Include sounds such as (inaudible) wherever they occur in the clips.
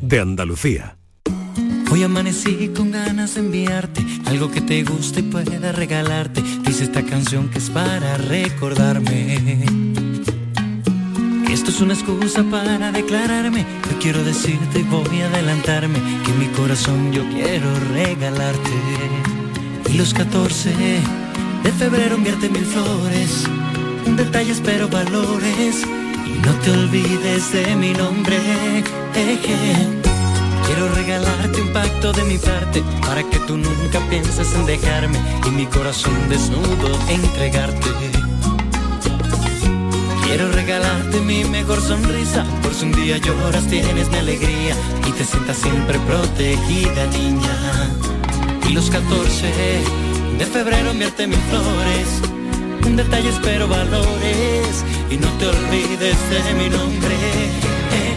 de Andalucía. Hoy amanecí con ganas de enviarte algo que te guste y pueda regalarte. Dice esta canción que es para recordarme. Esto es una excusa para declararme. Yo quiero decirte y voy a adelantarme que mi corazón yo quiero regalarte. Y los 14 de febrero enviarte mil flores, detalles pero valores. No te olvides de mi nombre. Eje. Quiero regalarte un pacto de mi parte para que tú nunca pienses en dejarme y mi corazón desnudo entregarte. Quiero regalarte mi mejor sonrisa, por si un día lloras tienes mi alegría y te sientas siempre protegida, niña. Y los 14 de febrero enviarte mis flores, un detalles pero valores y no te olvides de mi nombre. Eh, eh.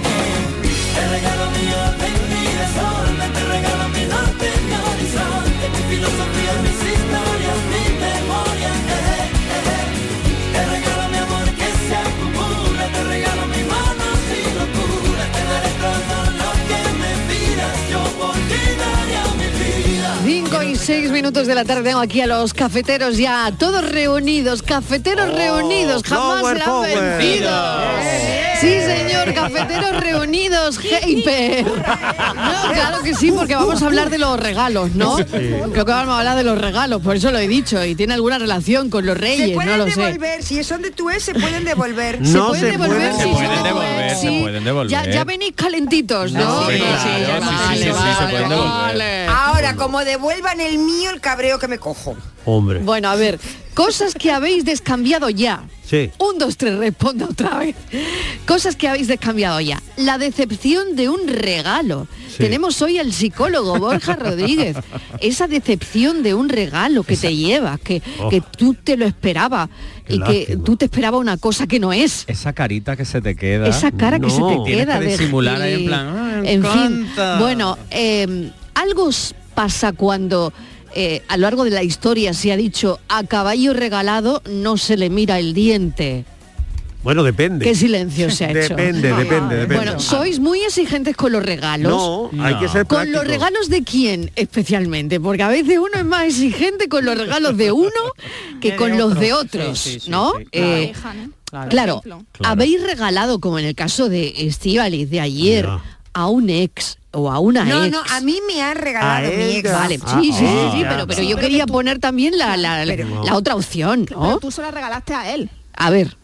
Te regalo mi orden, mi desorden, te regalo mi norte, mi horizonte, mi filosofía, 6 minutos de la tarde tengo aquí a los cafeteros ya, todos reunidos, cafeteros reunidos, jamás Power, serán power. vencidos. Sí, señor, cafeteros reunidos, (laughs) Hyper. No, claro que sí, porque vamos a hablar de los regalos, ¿no? Sí. Creo que vamos a hablar de los regalos, por eso lo he dicho, y tiene alguna relación con los Se reyes, pueden no lo sé. devolver, si son de tu ex, se pueden devolver. Se pueden devolver, sí, Se pueden devolver, se sí. pueden devolver. Ya, ya venís calentitos, ¿no? Sí, ya claro, sí, sí, ya sí, vale, sí, sí, vale, se pueden devolver. vale. Ahora, como devuelvan el mío, el cabreo que me cojo. Hombre. Bueno, a ver, cosas que habéis descambiado ya. Sí. Un, dos, tres, responda otra vez. Cosas que habéis descambiado ya. La decepción de un regalo. Sí. Tenemos hoy al psicólogo Borja Rodríguez. Esa decepción de un regalo que te lleva, que, Oh. que tú te lo esperabas y que tú te esperabas una cosa que no es. Esa carita que se te queda. Esa cara que se te Tienes queda que de ahí en plan. "Ah, en fin, encanta". bueno, eh, algo pasa cuando eh, a lo largo de la historia se ha dicho a caballo regalado no se le mira el diente. Bueno, depende. Qué silencio se ha hecho. Depende, depende, depende. Bueno, sois muy exigentes con los regalos. No, hay que ser ¿Con los prácticos. regalos de quién especialmente? Porque a veces uno es más exigente con los regalos de uno que de con los otro. de otros, Sí, sí, sí, ¿no? sí. Eh. Claro, habéis regalado, como en el caso de Estivalis de ayer, a un ex o a una No, ex. no, a mí me han regalado mi ex. Vale, Ah, sí, sí, sí, ah, sí, ya. pero, pero Sí, yo pero quería poner también la, la, la otra opción, Pero tú se la regalaste a él. A ver.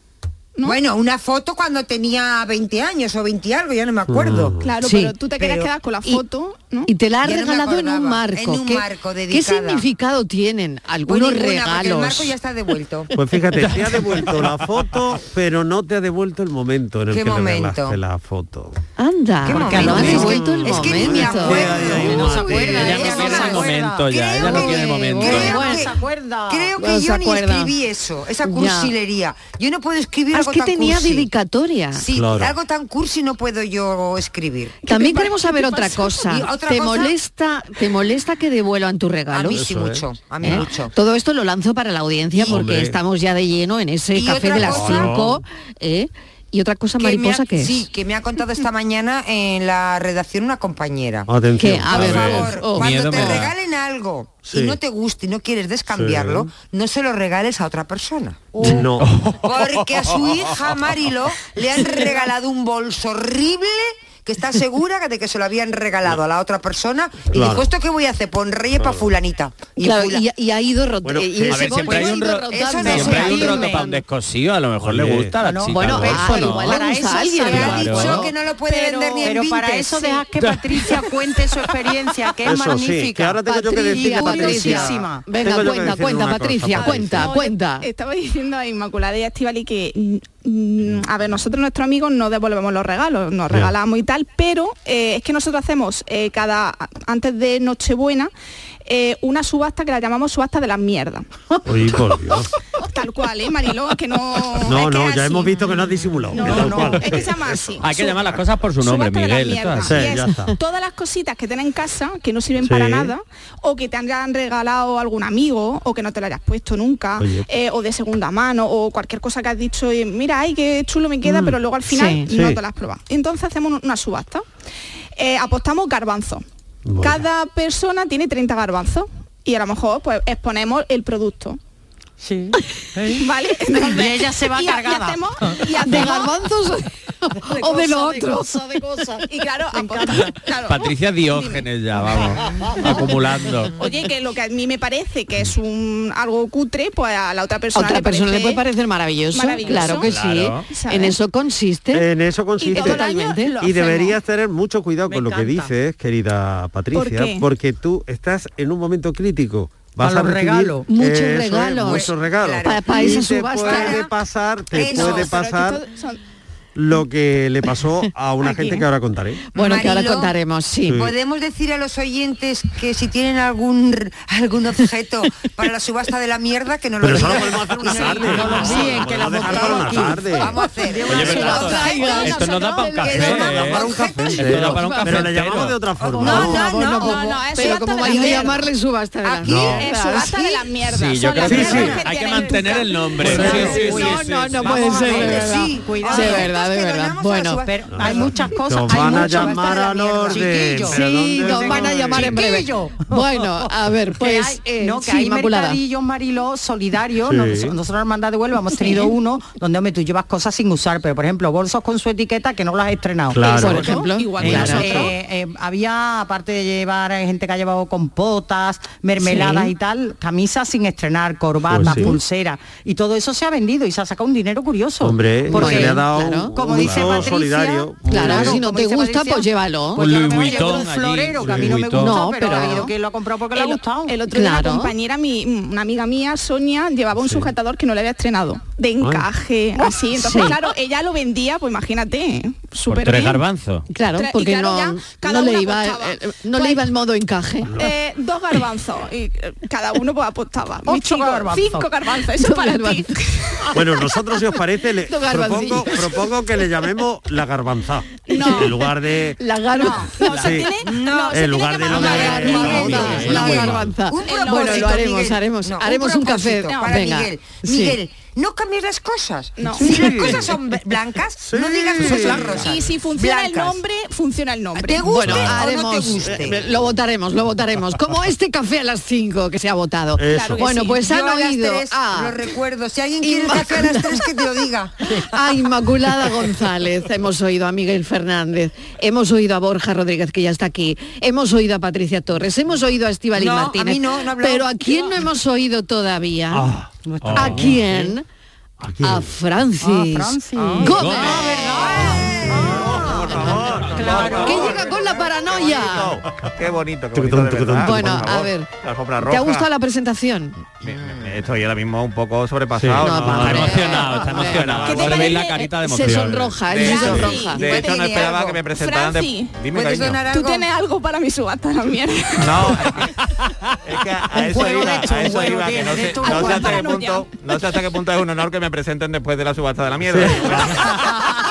Bueno, una foto cuando tenía 20 años o 20 y algo, ya no me acuerdo. Claro, Sí. pero tú te querías quedar con la y- foto, ¿no? Y te la ha Ya no regalado en un marco. En un ¿Qué, marco ¿Qué significado tienen algunos Pues ninguna, porque el regalos? marco ya está devuelto. (laughs) Pues fíjate, te ha devuelto la (laughs) foto, pero no te ha devuelto el momento en el ¿Qué que momento? la foto. Anda, ¿Qué porque no momento? que- devuelto el es que ni me momento. acuerdo. No se acuerda, ella no el momento ya, ella no el momento. Creo Bueno, que, No yo ni escribí eso, esa cursilería. Yo no puedo escribir Ah, que tenía cursi. dedicatoria. Sí, Claro. algo tan cursi no puedo yo escribir. También queremos saber otra cosa. otra ¿Te cosa- molesta, te molesta que devuelvan tus regalos? A mí sí Eso mucho, a mí ¿Eh? mucho. Todo esto lo lanzo para la audiencia porque Hombre. estamos ya de lleno en ese café de las cosa- 5. Y otra cosa Que ha- mariposa que es. Sí, que me ha contado esta mañana en la redacción una compañera. Atención. Que, a Por ver, favor, oh. cuando te regalen algo Sí. y no te guste y no quieres descambiarlo, no se lo regales a otra persona. (laughs) No. Porque a su hija Marilo le han regalado un bolso horrible que está segura de que se lo habían regalado a la otra persona y Claro. dijo, ¿esto qué voy a hacer? Pon reyes para fulanita. Y Claro, fula- y, y ha ido rotando. Bueno, y sí. A ver, siempre hay ha un ido ro- rotando. eso no Siempre hay un roto para un descosido, a lo mejor le Oye. gusta a la No, chica. bueno, ¿no? Eso no. igual le Para eso a alguien. se ha Claro. dicho que no lo puede pero, vender ni en pero para eso sí. dejas que (laughs) Patricia cuente su experiencia, que es Eso sí, magnífica. que ahora tengo yo que decir a Patricia. Curiosísima. Venga, cuenta, cuenta, Patricia, Patricia. cuenta, cuenta. Estaba diciendo a Inmaculada y a Estivali que a ver, nosotros nuestros amigos no devolvemos los regalos, nos regalamos y tal, pero eh, es que nosotros hacemos eh, cada antes de Nochebuena eh, una subasta que la llamamos subasta de las mierdas. (laughs) Oye, por Dios. Tal cual, ¿eh, Mariló? Es que no... No, es que no, ya así. hemos visto que no has disimulado. No, no, es que se llama así. Hay que llamar las cosas por su nombre, subasta de la Miguel. esto es Sí, Y ya es está. Todas las cositas que tienen en casa que no sirven Sí. para nada o que te han regalado algún amigo o que no te lo hayas puesto nunca Oye. eh, o de segunda mano o cualquier cosa que has dicho y mira, ay, qué chulo me queda, pero luego al final Sí. no Sí. te lo has probado. Entonces hacemos una subasta. eh, apostamos garbanzo. Cada persona tiene 30 garbanzos y a lo mejor pues exponemos el producto. Sí. (laughs) ¿Vale? Y ella se va y, cargada. Y hacemos, y (laughs) ¿De garbanzos (laughs) o de lo de otro? cosa, de cosa. Y claro, claro. Patricia Diógenes ya, vamos, acumulando. Oye, que lo que a mí me parece que es un algo cutre, pues a la otra A persona, otra le persona le puede parecer maravilloso, maravilloso. claro que Claro. sí. ¿Sabes? En eso consiste. En eso Y consiste. año Totalmente. Y deberías tener mucho cuidado Me con lo que dices, querida Patricia, porque tú estás en un momento crítico. Vas Para a los recibir regalos. Muchos es, regalos. muchos regalos. Claro. Pa- pa Y esa te subasta. puede pasar, te Eso. puede pasar lo que le pasó a una ¿A gente que ahora contaré. Bueno, que ahora Marilo, contaremos, sí. Podemos decir a los oyentes que si tienen algún algún objeto para la subasta de la mierda que no lo Pero podemos hacer una tarde. no lo envíen, que la aquí. tarde. Vamos a hacer. Esto no da para un café, Que no da para un café. Pero le llamamos de otra forma. No, no, no, no, pero subasta como de vais a la mierda. llamarle subasta de las Aquí mierdas. Es subasta de las mierdas. Sí, yo creo que Hay que mantener el nombre. No, no, no puede ser, sí, cuidado. Verdad, de que verdad. donamos a la Bueno. Pero hay muchas cosas. Nos hay van a muchas- llamar al orden. Sí, ¿dónde nos van a llamar en breve. (laughs) Bueno, a ver, que pues, hay, eh, no, que sí, hay Inmaculada. mercadillos Mariló solidarios Sí. Nos- nosotros en Hermandad de Huelva hemos tenido uno donde hombre, tú llevas cosas sin usar pero por ejemplo bolsos con su etiqueta que no las has estrenado Claro. Por ejemplo, igual que claro. nosotros. Eh, eh, había aparte de llevar eh, gente que ha llevado compotas mermeladas y tal camisas sin estrenar corbatas Pues pulseras y todo eso se ha vendido y se ha sacado un dinero curioso Hombre, porque se le ha dado claro. Un Como dice Patricia, solidario. Claro, si no te gusta, Patricia, pues llévalo. pues Un yo Louis Vuitton un allí, florero que a mí no me gusta No, pero, pero- ha habido quien lo ha comprado porque le ha El, gustado el otro día Claro. una compañera, mi, una amiga mía, Sonia, llevaba un sujetador que no le había estrenado, de encaje, así. Entonces, Sí. claro, ella lo vendía, pues imagínate, Por súper tres garbanzos. Claro, porque claro, no, cada no le iba, apostaba. eh, no le Pues- iba el modo encaje. Eh, dos garbanzos y eh, cada uno pues apostaba. Ocho chico, garbanzos. Cinco garbanzos, eso Dos para ti. garbanzos. Bueno, nosotros, si os parece, le (laughs) propongo, que le llamemos la garbanza. No. En lugar de... La garbanza. No, se Sí. tiene, No, no, en lugar que de la garbanza. La garbanza. Un Bueno, lo haremos, haremos, No, haremos un, café. Venga. Miguel. No cambies las cosas. No. Si las cosas son blancas, no digas que son rosas. Y si funciona el nombre, funciona el nombre. ¿Te guste Bueno, o no te guste? eh, lo votaremos, lo votaremos. Como (laughs) este café a las 5 que se ha votado. Claro Bueno, sí. pues han a las oído tres a, lo recuerdo. Si alguien quiere el café a las tres, que te lo diga. (laughs) a Inmaculada González, hemos oído a Miguel Fernández, hemos oído a Borja Rodríguez, que ya está aquí, hemos oído a Patricia Torres, hemos oído a Estivaliz No, a Martínez. mí no, no pero ¿a quién no hemos oído todavía? Ah, ¿A quién? ¿a quién? A Francis. Ah, Francis. Gómez. Por favor. Que paranoia. Qué bonito, qué bonito de tucutún. verdad, Bueno, a ver. La alfombra ¿Te ha gustado la presentación? Me- me- me- Estoy ahora mismo un poco sobrepasado. Sí. No, ¿no? Está emocionado, está emocionado. ¿qué te veis la carita de Se emoción. sonroja, De se hecho, sonroja. de hecho no esperaba algo. que me presentaran de... Dime, ¿Puedes cariño. Tú tienes algo para mi subasta la (laughs) mierda. No, es (laughs) que, es que a eso iba, de a eso iba, que no de sé, no sé hasta qué punto, no sé hasta qué punto es un honor que me presenten después de la subasta de la mierda. (laughs)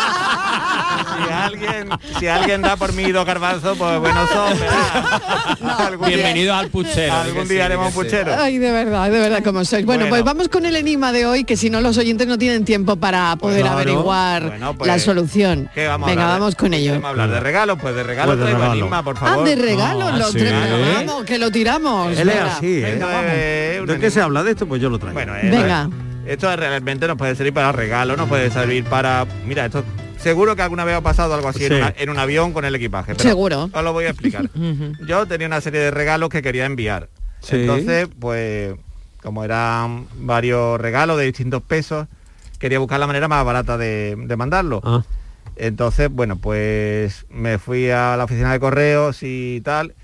si alguien, si alguien da por mí dos garbanzos, pues bueno son, ¿verdad? Bienvenido al puchero. Algún día sí, haremos un puchero. Ay, de verdad, de verdad como sois. Bueno, Bueno. pues vamos con el enigma de hoy, que si no los oyentes no tienen tiempo para poder Claro. averiguar Bueno, pues, la solución. ¿Qué vamos a Venga, de- vamos con ello. ¿Queremos hablar de regalos? Pues de regalos Pues de traigo regalo. enigma, por Ah, favor. de regalo, Ah, lo sí. Vamos, que lo tiramos. Él es venga. así, ¿eh? ¿De qué se habla de esto? Pues yo lo traigo. Bueno, eh, Venga. Esto realmente nos puede servir para regalos, nos puede servir para... Mira, esto seguro que alguna vez ha pasado algo así en, Sí. una- en un avión con el equipaje. pero Seguro. Os lo voy a explicar. (laughs) Yo tenía una serie de regalos que quería enviar. Sí. Entonces, pues, como eran varios regalos de distintos pesos, quería buscar la manera más barata de, de mandarlo. Ah, Entonces, bueno, pues me fui a la oficina de correos y tal,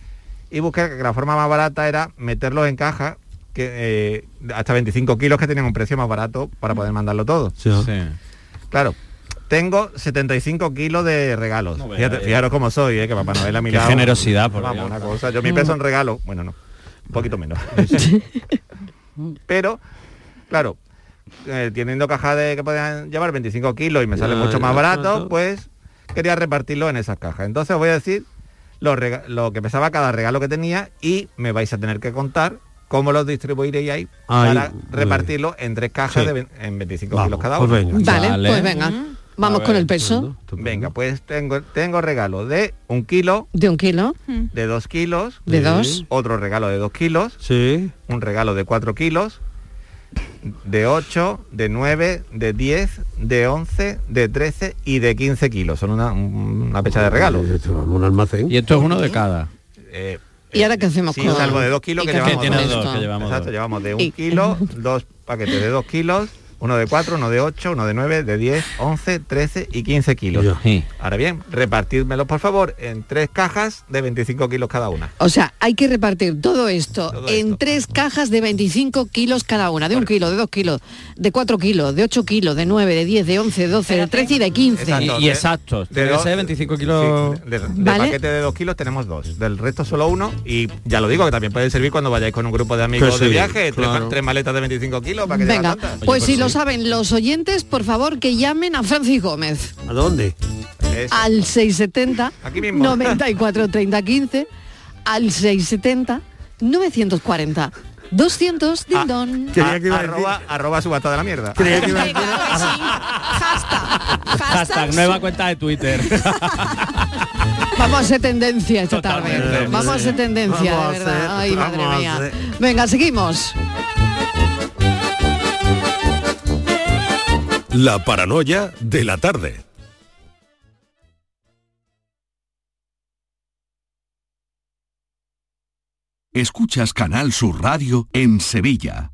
y busqué que la forma más barata era meterlos en caja, que eh, hasta 25 kilos que tenían un precio más barato para poder mandarlo todo. sí. Sí. Claro, tengo 75 kilos de regalos. No veas, Fíjate, fijaros cómo soy, eh, que Papá Noel a mi Qué lado- generosidad, por Vamos, Dios. una cosa. Yo mi peso en regalo, bueno, no, un poquito menos. (laughs) Pero, claro, eh, teniendo cajas de que podían llevar 25 kilos y me sale Ya, mucho más barato, pues quería repartirlo en esas cajas. Entonces os voy a decir lo, que pesaba cada regalo que tenía y me vais a tener que contar cómo los distribuiréis ahí Ay, para repartirlo en tres cajas Sí. de en 25 Vamos, kilos cada pues uno. venga. Vale, Vale. pues venga. Vamos con el peso Venga, pues tengo, tengo regalo de un kilo, de un kilo, de dos kilos, de dos, otro regalo de dos kilos, Sí. un regalo de cuatro kilos, de 8, de 9, de 10, de 11, de 13 y de 15 kilos. Son una, una pecha de regalos. Esto es Un almacén. Y esto es uno de cada. Eh, ¿Y ahora qué hacemos sí, con salvo de dos kilos ¿Y que llevamos tiene dos, que llevamos Exacto, dos. llevamos de un Y- kilo, (laughs) dos paquetes de dos kilos, uno de 4, uno de 8, uno de 9, de 10, 11, 13 y 15 kilos. Ahora bien, repartidmelos por favor en tres cajas de 25 kilos cada una. O sea, hay que repartir todo esto Todo en esto. tres cajas de 25 kilos cada una, de un kilo, de dos kilos, de cuatro kilos, de 8 kilos, de 9, de 10, de 11, de 12, de 13 y de 15. Exacto. Y, y de- exactos. de dos- ser 25 kilos. Sí, de, de ¿Vale? paquete de dos kilos tenemos dos, del resto solo uno y ya lo digo que también puede servir cuando vayáis con un grupo de amigos Que de sí, viaje, tres, claro. tres maletas de 25 kilos para que Venga, pues si pues lo sí. Saben los oyentes, por favor que llamen a Francis Gómez ¿A dónde? Al 670 Aquí mismo. 94 30 15 al 670 940 200 din Ah, que iba a decir- arroba, arroba subasta de la mierda. Creía que iba a decir-. Hashtag. Hashtag nueva cuenta de Twitter. (laughs) Vamos a hacer tendencia esta Totalmente. tarde. Vamos a hacer tendencia, de verdad. Ay, madre mía. Venga, seguimos. La paranoia de la tarde. Escuchas Canal Sur Radio en Sevilla.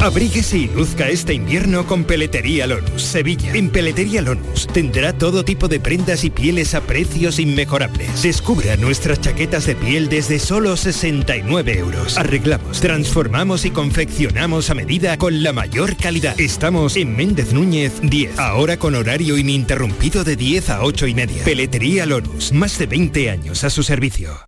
Abríguese y luzca este invierno con Peletería Lonus, Sevilla. En Peletería Lonus tendrá todo tipo de prendas y pieles a precios inmejorables. Descubra nuestras chaquetas de piel desde solo 69 euros. Arreglamos, transformamos y confeccionamos a medida con la mayor calidad. Estamos en Méndez Núñez 10, ahora con horario ininterrumpido de 10 a 8 y media. Peletería Lonus, más de 20 años a su servicio.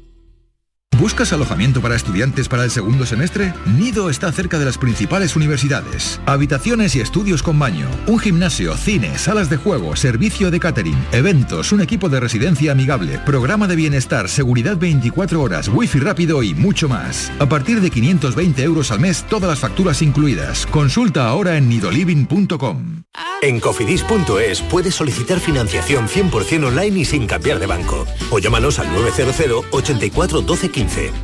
¿Buscas alojamiento para estudiantes para el segundo semestre? Nido está cerca de las principales universidades. Habitaciones y estudios con baño, un gimnasio, cine, salas de juego, servicio de catering, eventos, un equipo de residencia amigable, programa de bienestar, seguridad 24 horas, wifi rápido y mucho más. A partir de 520 euros al mes, todas las facturas incluidas. Consulta ahora en nidoliving.com. En cofidis.es puedes solicitar financiación 100% online y sin cambiar de banco. O llámanos al 900 84 12 15.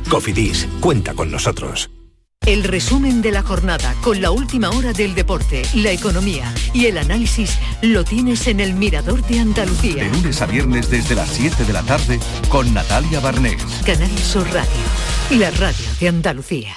Cofidis, cuenta con nosotros. El resumen de la jornada con la última hora del deporte, la economía y el análisis lo tienes en el Mirador de Andalucía. De lunes a viernes desde las 7 de la tarde con Natalia Barnés. Canal Sur Radio, la radio de Andalucía.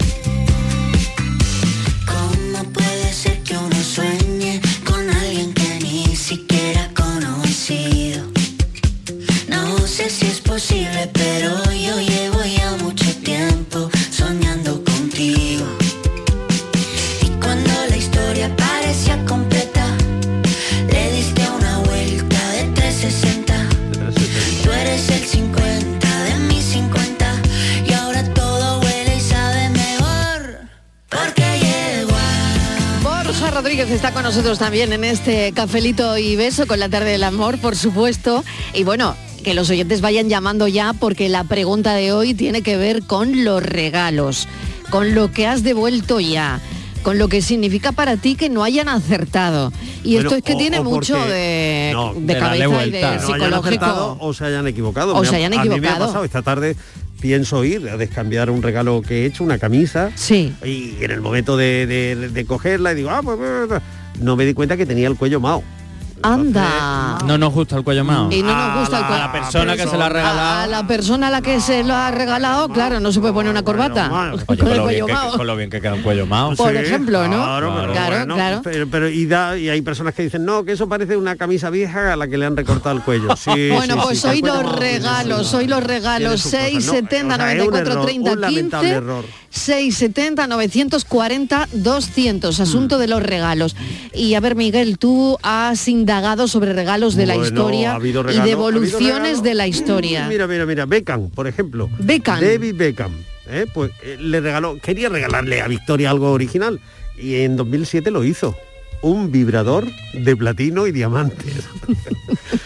Nosotros también en este cafelito y beso con la tarde del amor, por supuesto. Y bueno, que los oyentes vayan llamando ya porque la pregunta de hoy tiene que ver con los regalos, con lo que has devuelto ya, con lo que significa para ti que no hayan acertado. Y Bueno, esto es que o- tiene o mucho de, no, de de y de No psicológico. acertado o se hayan equivocado. O se ha- hayan A mí me ha equivocado. pasado esta tarde pienso ir a descambiar un regalo que he hecho, una camisa. Sí. Y en el momento de, de- de cogerla y digo, ah, pues, pues, pues", no me di cuenta que tenía el cuello mao. Anda. No nos gusta el cuello mao. Y no nos gusta el a cuello. la persona que se lo ha A regalado. la persona a la que se lo ha regalado, claro, no se puede poner una corbata. (laughs) Oye, Con con, el lo bien cuello que, mao. con lo bien que queda un cuello mao. Por ejemplo, ¿no? Claro, pero Claro, bueno, claro. Pero, pero- y, da, y hay personas que dicen, no, que eso parece una camisa vieja a la que le han recortado el cuello. Sí, (laughs) bueno, sí, pues sí, hoy el cuello los mao tiene regalos, hoy los regalos sus cosas. 670 No, o sea, es un 94 error, 30 un lamentable 15 error. 670 940 200 asunto de los regalos y a ver Miguel tú has indagado sobre regalos de la historia ha y regalo- de ha la historia Mira, mira, mira, Beckham, por ejemplo. Beckham. David Beckham, ¿eh? pues eh, le regaló, quería regalarle a Victoria algo original y en 2007 lo hizo. Un vibrador de platino y diamantes. (laughs)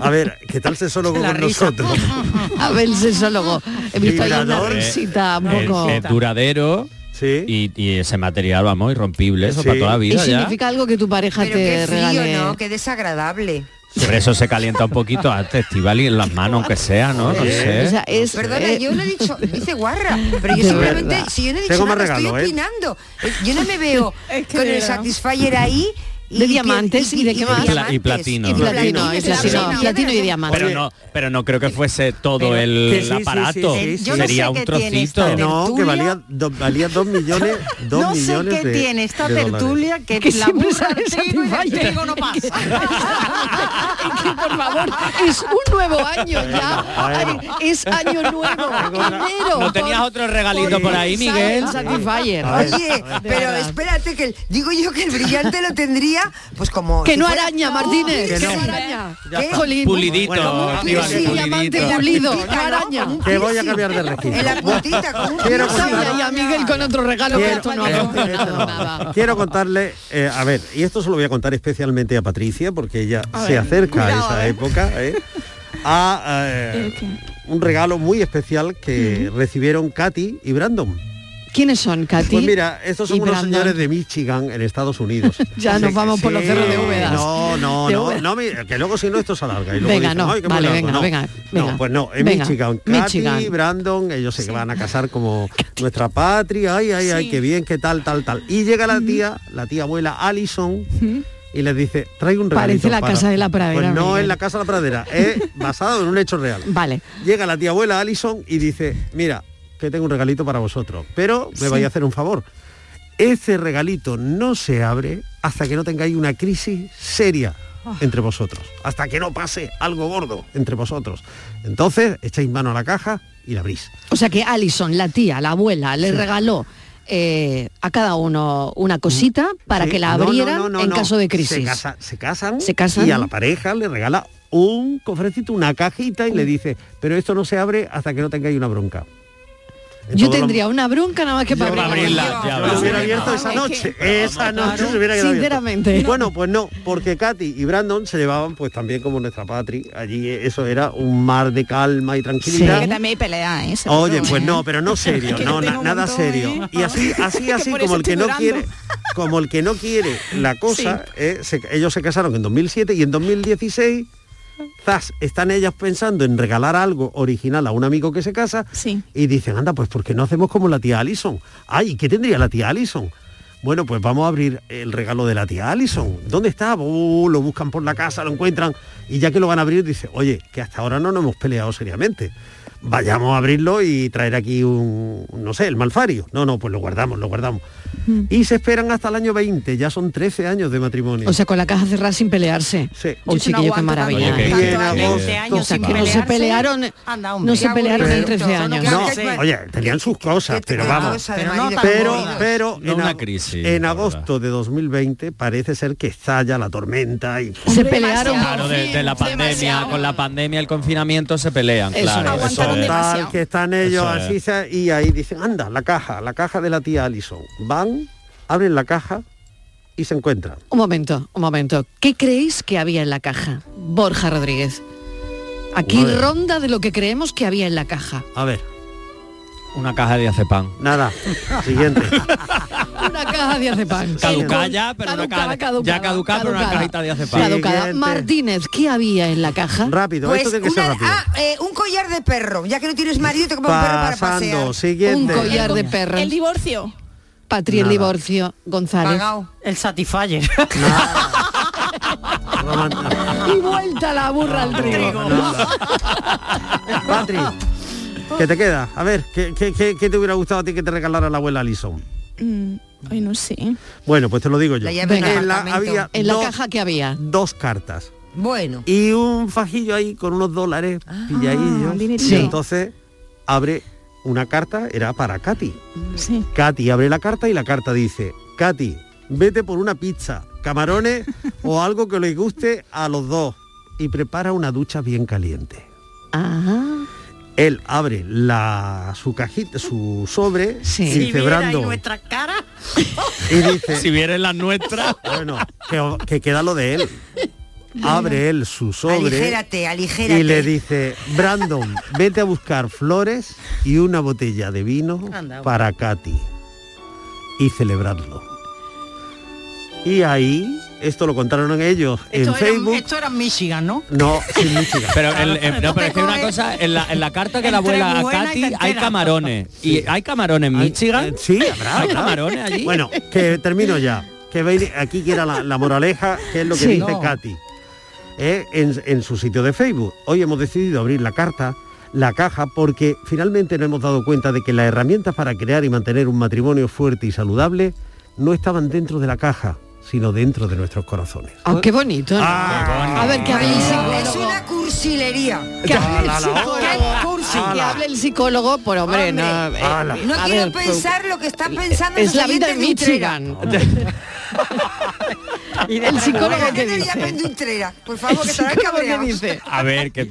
a ver, ¿qué tal sesólogo con risa. nosotros? (laughs) a ver el sesólogo he visto ahí una Vibrador. risita un Es- poco es duradero y, y ese material, vamos, irrompible, eso para toda la y vida ya. significa algo que tu pareja Pero te qué frío, regale ¿no? Qué desagradable. Por eso se calienta un poquito antes, Estivali, en las manos, aunque sea, ¿no? No sé. O sea, es- Perdona, eh, yo no he dicho, (laughs) dice guarra, pero yo simplemente, verdad. si yo no he dicho nada, regalo, estoy ¿eh? opinando. Eh, Yo no me veo (laughs) que con el. Satisfyer ahí. De diamantes y de qué más? Y pla- y platino. y platino, y platino, platino, platino. platino y diamante Pero no, pero no creo que fuese todo el Que sí, sí, aparato. sí, sí, sí. Sería un trocito. No, que valía, do- valía dos millones, (laughs) dos no sé millones qué de tiene esta tertulia que, Que la siempre burra y el Satisfyer. trigo no pasa. (laughs) Es que, por favor, es un nuevo año ya. Ay, Es año nuevo. (laughs) Enero. ¿No tenías otro regalito por ahí, Miguel? Satisfyer. Oye, pero espérate que digo yo que el brillante lo tendría, pues como Que si no fuera- araña, Martínez. Que Que no. araña. ¿Qué? Pulidito, Bueno, Estíbaliz, sí, diamante pulido, no araña. Que voy a cambiar de registro. En la puntita, como un Quiero. Sabía ya Miguel con otro regalo que Quiero- esto no ha funcionado nada. Quiero contarle, eh, a ver, y esto se lo voy a contar especialmente a Patricia, porque ella A se ver, acerca cuidado, a esa eh. época, eh, a eh, un regalo muy especial que recibieron Katy y Brandon. ¿Quiénes son, Katy? Pues mira, estos son unos Brandon? señores de Michigan, en Estados Unidos. (laughs) Ya nos vamos por los cerros de Úbeda. No, no, no, no, que luego si no esto se alarga. Y luego Venga, dicen, no, "Ay, vale, venga, no. venga, venga. No, pues no, en Venga, Michigan. Katy, Michigan. Brandon, ellos se van a casar como (laughs) nuestra patria, ay, ay, ay, Sí. qué bien, qué tal, tal, tal. Y llega la tía, la tía abuela Allison, y les dice, traigo un regalito Parece la para-". casa de la pradera, Pues no es la casa de la pradera, es (laughs) basado en un hecho real. Vale. Llega la tía abuela Allison y dice, mira, que tengo un regalito para vosotros, pero me Sí. vais a hacer un favor. Ese regalito no se abre hasta que no tengáis una crisis seria Ah. entre vosotros, hasta que no pase algo gordo entre vosotros. Entonces echáis mano a la caja y la abrís. O sea que Alison, la tía, la abuela, le Sí. regaló eh, a cada uno una cosita para Sí, que la no, abrieran no, no, en caso de Se, crisis. casa- se casan, Se casan. y a la pareja le regala un cofrecito, una cajita y le dice, pero esto no se abre hasta que no tengáis una bronca. Yo tendría una bronca nada más que para Yo abrirla. Yo lo hubiera abierto esa noche. Esa noche se hubiera quedado abierto. Sinceramente. (laughs) Bueno, pues no, porque Katy y Brandon se llevaban pues también como nuestra patria. Allí eso era un mar de calma y tranquilidad. Que también hay pelea, ¿eh? Oye, pues no, pero no (laughs) serio, no, na- nada montón, serio. ¿eh? Y así, así, (laughs) así como el que no quiere, como el que no quiere la cosa, eh, se- ellos se casaron en 2007 y en 2016 zas, están ellas pensando en regalar algo original a un amigo que se casa y dicen, anda, pues ¿por qué no hacemos como la tía Allison? Ay, ¿qué tendría la tía Allison? Bueno, pues vamos a abrir el regalo de la tía Allison. ¿Dónde está? Uh, lo buscan por la casa, lo encuentran y ya que lo van a abrir dice, oye, que hasta ahora no nos hemos peleado seriamente. Vayamos a abrirlo y traer aquí un, no sé, el malfario. No, no, pues lo guardamos, lo guardamos. Y se esperan hasta el año 20, ya son 13 años de matrimonio. O sea, con la caja cerrada sin pelearse. Sí. Oh, Yo chiquillo, qué no aguanto maravilla. Oye, que- que- en agosto- 20 años O sea, sin que no se pelearon, Anda, no se pelearon en 13 años. No, oye, tenían sus cosas, pero vamos. Pero no pero, pero No en, una crisis, en agosto de 2020 parece ser que estalla la tormenta y Se pelearon Claro, de, de la pandemia, con la pandemia, el confinamiento se pelean, Eso claro. es. eso es. Que están ellos Eso es. así se- y ahí dicen, anda, la caja, la caja de la tía Allison. Van, abren la caja y se encuentran. Un momento, un momento. ¿Qué creéis que había en la caja? Borja Rodríguez. Aquí Madre. ronda de lo que creemos que había en la caja. A ver, Una caja de azepam. nada. Siguiente. (laughs) Una caja de azepam. (laughs) Caducada ya, pero una Caducada, caja, caducada, ya caducada, pero una caducada. cajita de azepam. Caducada. Siguiente. Martínez, ¿qué había en la caja? Rápido, Pues esto tiene que ser una- rápido. ah, eh, un collar de perro. Ya que no tienes marido, te compras un perro para pasear. Pasando, Un siguiente. collar de perros. El divorcio. Patri, el divorcio. González. El Satisfyer. (laughs) y vuelta la burra al trigo. Patri, ¿qué te queda? A ver, ¿qué, qué, qué- qué te hubiera gustado a ti que te regalara la abuela Alison? Mm, ay, no sé. Bueno, pues te lo digo yo. La en la, apartamento. había En la dos, caja que había. dos cartas. Bueno. Y un fajillo ahí con unos dólares pilladillos. dinerito. Y entonces abre una carta, era para Katy. Sí. Katy abre la carta y la carta dice, Katy, vete por una pizza, camarones (laughs) o algo que les guste a los dos y prepara una ducha bien caliente. Ajá. Él abre la, su cajita, su sobre y Si dice, ahí Brandon, nuestra cara. y dice, (laughs) Si vieres las nuestras. bueno, que, que queda lo de él. Abre él su sobre Aligérate, aligérate. y le dice, Brandon, vete a buscar flores y una botella de vino Anda, para Katy y celebrarlo. Y ahí, esto lo contaron ellos en era, Facebook. esto era en Michigan, ¿no? No, sin Michigan. Pero, el- el- no, pero es que una cosa, en la, en la carta que la abuela a Katy hay camarones. ¿Y hay camarones en Michigan? Eh, Sí, habrá. ¿Hay habrá. camarones allí? Bueno, que termino ya. Que veis aquí quiera la, la moraleja, que es lo que Sí. dice No. Katy. Eh, en, en su sitio de Facebook. Hoy hemos decidido abrir la carta, la caja, porque finalmente nos hemos dado cuenta de que las herramientas para crear y mantener un matrimonio fuerte y saludable no estaban dentro de la caja, sino dentro de nuestros corazones. Ah, qué bonito. ¿no? Ah, a ver, que hable el Es psicólogo. una cursilería. Que hable el psicólogo. cursi. Que hable el psicólogo, por hombre, Hombre, no. eh. No quiero ver, pues, pensar lo que están pensando Es los la vida en oyentes (laughs) de Utrera. Michigan. el psicólogo ¿Por que dice. Por favor, que que dice. A ver, ¿qué,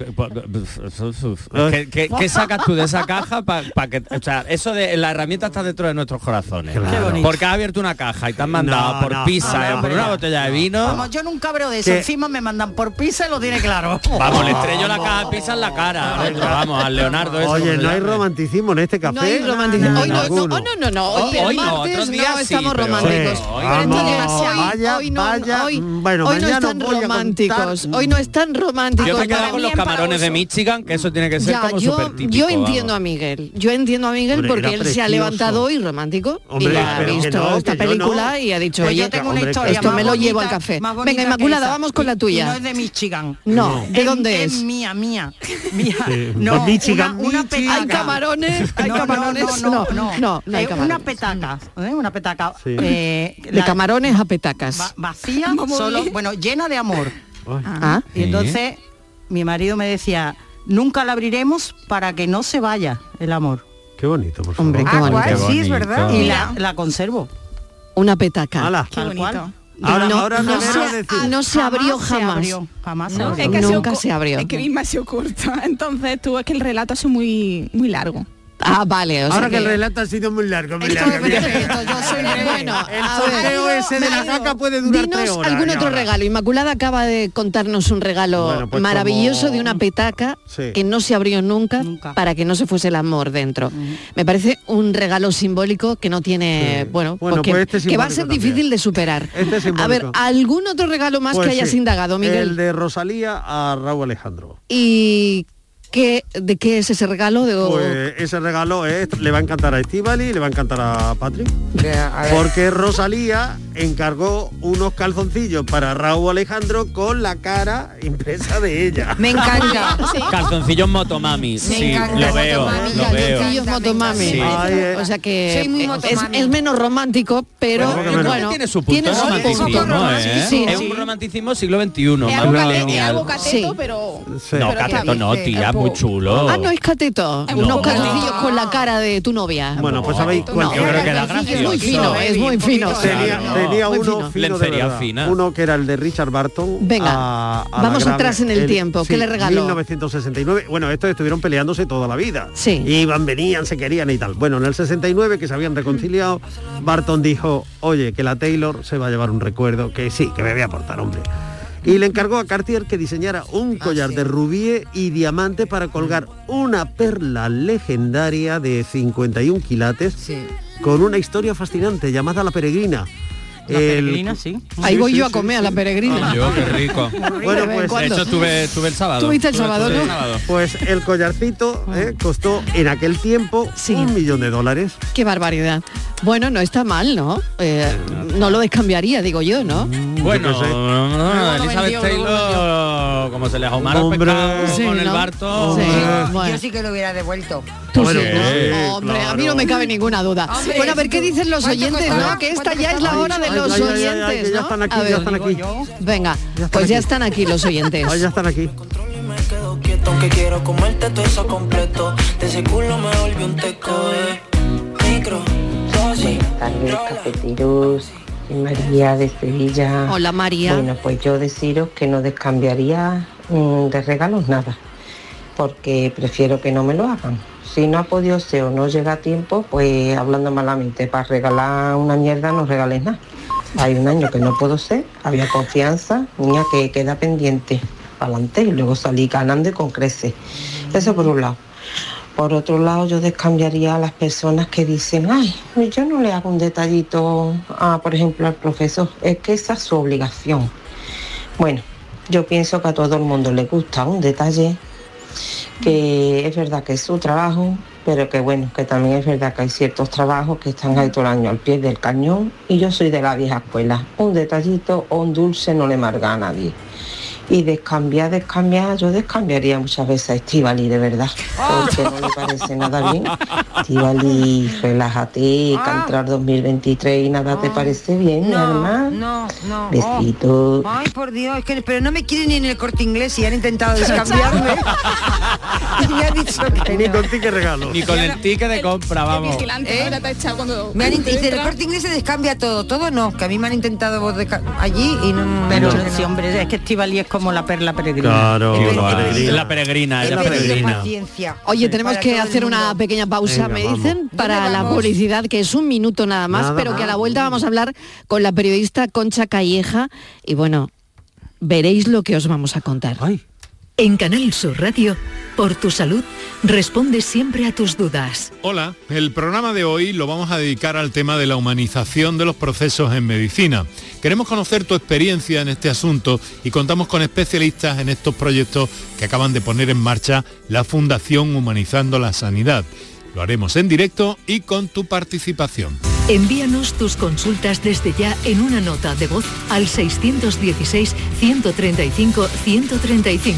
¿qué, sacas tú de esa caja para que... O sea, eso de la herramienta está dentro de nuestros corazones. Claro. Qué bonito. Porque has abierto una caja y te han mandado No, por no. pizza, No, no, por no. una botella de vino. Vamos, yo nunca veo de eso. Que- Encima me mandan por pizza y lo tiene claro. Vamos, le estrello la caja de pizza en la cara. vamos, al Leonardo. ese, Oye, no hay romanticismo en este café. No hay romanticismo. Hoy no, no. Hoy, no, martes estamos románticos. Vamos, vaya, hoy no, hoy, Bueno, hoy no están románticos. Hoy no están románticos. Yo me he quedado con los camarones de Michigan, que eso tiene que ser Ya, como yo, súper típico. yo vamos. entiendo a Miguel, yo entiendo a Miguel Hombre, porque él se ha levantado hoy romántico Hombre, y ha visto no, esta yo película no. y ha dicho, Pues yo oye, tengo una historia esto me lo llevo al café. Venga, Inmaculada, vamos con la tuya. y no es de Michigan. No, ¿de Es- dónde es? es? mía, mía. (laughs) mía. No, Michigan. Hay camarones, hay camarones. No, no, no, Eh, camarones. Una petaca, ¿eh? una petaca. Eh, De la- camarones a petacas. (laughs) solo, bueno, llena de amor. Ah, Y entonces mi marido me decía, nunca la abriremos para que no se vaya el amor. Qué bonito, por favor. Hombre, qué Ah, bonito. guay, sí, es verdad. Y la, la conservo. Una petaca. Hala. Qué bonito. Ahora, no, ahora no se, vas a decir. no se abrió se jamás. abrió, jamás se No, abrió. es que nunca se abrió. Es que misma se oculta. Entonces tú es que el relato es muy, muy largo. Ah, vale. O sea Ahora que el que- relato ha sido muy largo, muy Esto largo. es mira. perfecto, yo soy (laughs) bueno. El ver, sorteo ese de la caca puede durar dinos tres horas. algún otro ahora. regalo. Inmaculada acaba de contarnos un regalo Bueno, pues maravilloso como- de una petaca Sí. que no se abrió nunca, Nunca. para que no se fuese el amor dentro. Me parece un regalo simbólico que no tiene, Sí. bueno, Bueno, porque- pues este es que va a ser difícil de superar. Este es a ver. ¿algún otro regalo más Pues que hayas sí, indagado, Miguel? El de Rosalía a Raúl Alejandro. ¿Y qué, de qué es ese regalo? De, Pues ese regalo es, le va a encantar a Estivali, le va a encantar a Patrick. A ver. Porque Rosalía encargó unos calzoncillos para Raúl Alejandro con la cara impresa de ella. Me encanta. (laughs) Calzoncillos motomami, sí, encanta lo veo, Motomami, lo veo. Calzoncillos motomami. Sí. Ay, eh. O sea que Soy muy es, es menos romántico, pero Bueno, bueno, tiene su punto de su romanticismo, punto ¿eh? Sí, es sí. un romanticismo siglo XXI. Es algo, cateto, Sí. pero... Sí. No, pero cateto no, tía, muy chulo. Ah, no es cateto. Unos calzoncillos con la cara de tu novia. Bueno, pues sabéis No, cuál Yo creo que era calzoncillo es muy fino, es muy fino. Tenía, Claro. tenía Muy uno fino. fino de fina. Uno que era el de Richard Barton. Venga, a- a vamos atrás en el tiempo. ¿Qué le regaló? 1969. Bueno, estos estuvieron peleándose toda la vida. Sí. Iban, venían, se querían y tal. Bueno, en el 69, que se habían reconciliado, Barton dijo, oye, que la Taylor se va a llevar un recuerdo, que sí, que me voy a aportar, hombre. Y le encargó a Cartier que diseñara un Ah, collar de rubí y diamante para colgar una perla legendaria de 51 quilates con una historia fascinante llamada La Peregrina. La peregrina, sí. Ahí Sí, voy sí, yo a sí, comer a la peregrina. Yo, qué rico. (laughs) Bueno, De pues cuando. Eso tuve, tuve el sábado. Tuviste el Tuve- sábado, tuve ¿no? el sábado. Pues el collarcito eh, costó en aquel tiempo Sí. un millón de dólares. Qué barbaridad. Bueno, no está mal, ¿no? Eh, no lo descambiaría, digo yo, ¿no? Bueno, sé. no, Elizabeth Taylor, como se le ahumara el Hombre. pescado Sí, con el barto. Sí. Yo Bueno. sí que lo hubiera devuelto. Tú sí, Hombre, a mí no me cabe ninguna duda. Hombre, bueno, a ver qué dicen los ¿cuánto oyentes, costará? ¿no? Que esta ¿Cuánto ya es la hora de los ay, ay, ay, ay, oyentes, que ya ¿no? están aquí, A ya ver, están aquí. Venga, Ya están pues ya están aquí los oyentes. Ah, ya están aquí. Aunque quiero comerte todo eso completo De ese culo me volvió un teco de micro dosis. Buenas tardes, cafeteros. María de Sevilla. Hola, María. Bueno, pues yo deciros que no descambiaría mm, de regalos nada, porque prefiero que no me lo hagan. Si no ha podido ser o no llega a tiempo, pues hablando malamente, para regalar una mierda no regales nada. Hay un año que no puedo ser, había confianza, niña que queda pendiente, para adelante y luego salí ganando y con creces. Eso por un lado. Por otro lado, yo descambiaría a las personas que dicen, ay, yo no le hago un detallito, a, por ejemplo, al profesor, es que esa es su obligación. Bueno, yo pienso que a todo el mundo le gusta un detalle, que es verdad que es su trabajo, pero que bueno, que también es verdad que hay ciertos trabajos que están ahí todo el año al pie del cañón y yo soy de la vieja escuela. Un detallito o un dulce no le marga a nadie. Y descambiar, descambiar, yo descambiaría muchas veces a Estivali, de verdad, porque no le parece nada bien. Estivali, relájate, que entrar 2023 y nada te parece bien, alma. No, no. Besitos. Ay, por Dios, es que pero no me quieren ni en el corte inglés y han intentado descambiarme. (laughs) y me ha dicho que Ni no. con ticket regalo. Ni con el ticket de compra, vamos. Vigilante, ahora te ha echado cuando... Me han el corte inglés se descambia todo, todo no, que a mí me han intentado allí y no. Pero no, sí, hombre, es que Estivali es como la perla peregrina. Claro, la peregrina. La peregrina, es la peregrina. paciencia. Oye, tenemos para que hacer una pequeña pausa, Venga, me vamos. dicen, para ¿Dónde la publicidad, que es un minuto nada más, Nada pero que a la vuelta vamos a hablar con la periodista Concha Calleja y bueno, veréis lo que os vamos a contar. Ay, En Canal Sur Radio, por tu salud, responde siempre a tus dudas. Hola, el programa de hoy lo vamos a dedicar al tema de la humanización de los procesos en medicina. Queremos conocer tu experiencia en este asunto y contamos con especialistas en estos proyectos que acaban de poner en marcha la Fundación Humanizando la Sanidad. Lo haremos en directo y con tu participación. Envíanos tus consultas desde ya en una nota de voz al 616-135-135.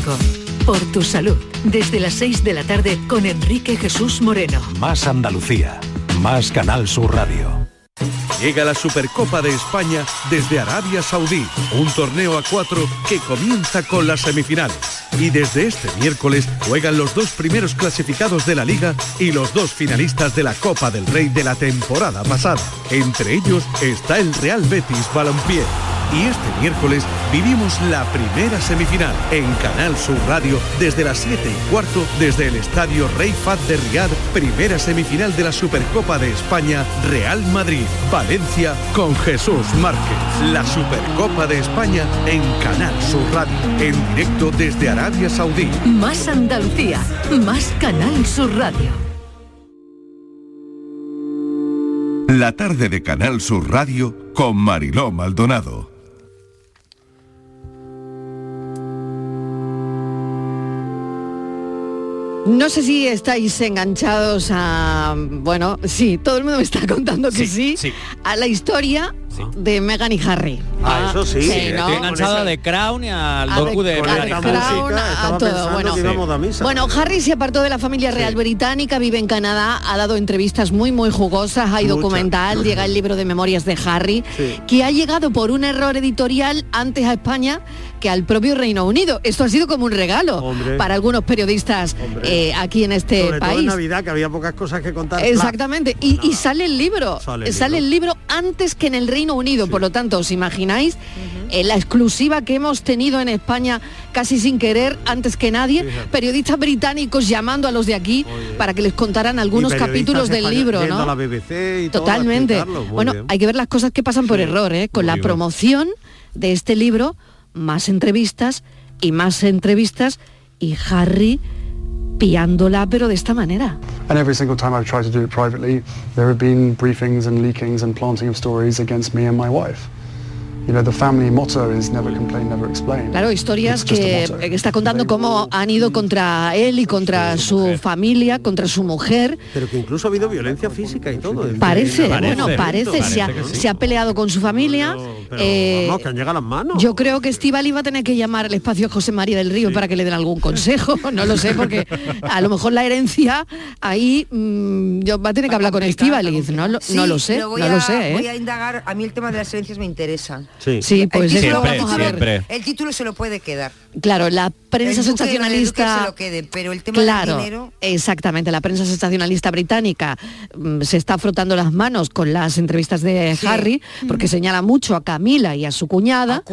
Por tu salud, desde las 6 de la tarde con Enrique Jesús Moreno. Más Andalucía, más Canal Sur Radio. Llega la Supercopa de España desde Arabia Saudí, un torneo a cuatro que comienza con las semifinales. Y desde este miércoles juegan los dos primeros clasificados de la liga y los dos finalistas de la Copa del Rey de la temporada pasada. Entre ellos está el Real Betis Balompié. Y este miércoles vivimos la primera semifinal en Canal Sur Radio desde las 7 y cuarto desde el Estadio Rey Fad de Riad, primera semifinal de la Supercopa de España, Real Madrid, Valencia con Jesús Márquez. La Supercopa de España en Canal Sur Radio, en directo desde Arabia Saudí. Más Andalucía, más Canal Sur Radio. La tarde de Canal Sur Radio con Mariló Maldonado. No sé si estáis enganchados a, bueno, sí, todo el mundo me está contando que sí, sí. a la historia de Meghan y Harry. Ah, eso sí. Sí, ¿no? Estoy enganchado a The Crown y al docu de a todo, pensando bueno. que íbamos a misa. Bueno, Harry se apartó de la familia real británica, vive en Canadá, ha dado entrevistas muy, muy jugosas, hay documental, (laughs) llega el libro de memorias de Harry, Sí. que ha llegado por un error editorial antes a España que al propio Reino Unido. Esto ha sido como un regalo Hombre. para algunos periodistas eh, aquí en este Sobre todo en país. Navidad, que había pocas cosas que contar. Exactamente, y, y sale el libro, Sale sale, el el libro antes que en el Reino Unido, por lo tanto, ¿os imagináis eh, la exclusiva que hemos tenido en España casi sin querer, antes que nadie? Periodistas británicos llamando a los de aquí para que les contaran algunos capítulos del libro, ¿no? la BBC y Totalmente. Bueno, bien. hay que ver las cosas que pasan por error, ¿eh? Con la bien. promoción de este libro, más entrevistas y más entrevistas y Harry piándola, pero de esta manera. And every single time I've tried to do it privately, there have been briefings and leakings and planting of stories against me and my wife. Claro, historias que motto. está contando cómo han ido contra él y contra su familia, contra su mujer. Pero que incluso ha habido violencia física y todo. Parece, Parece, bueno, parece, se ha, sí. se ha peleado con su familia Pero Eh, vamos, que han llegado las manos. Yo creo que Estivali va a tener que llamar al espacio José María del Río para que le den algún consejo. (laughs) No lo sé, porque a lo mejor la herencia ahí mm, yo va a tener que hablar con Estivali. No, Sí, no lo sé, voy no a, lo sé. ¿eh? Voy a indagar, a mí el tema de las herencias me interesa. Sí, Sí, pues el eso título, vamos el a título- ver. el título se lo puede quedar. Claro, la prensa El duque de- el duque sensacionalista. se lo quede, pero el tema claro, del dinero... exactamente. La prensa sensacionalista británica mm, se está frotando las manos con las entrevistas de Sí. Harry, porque señala mucho a Camila y a su cuñada.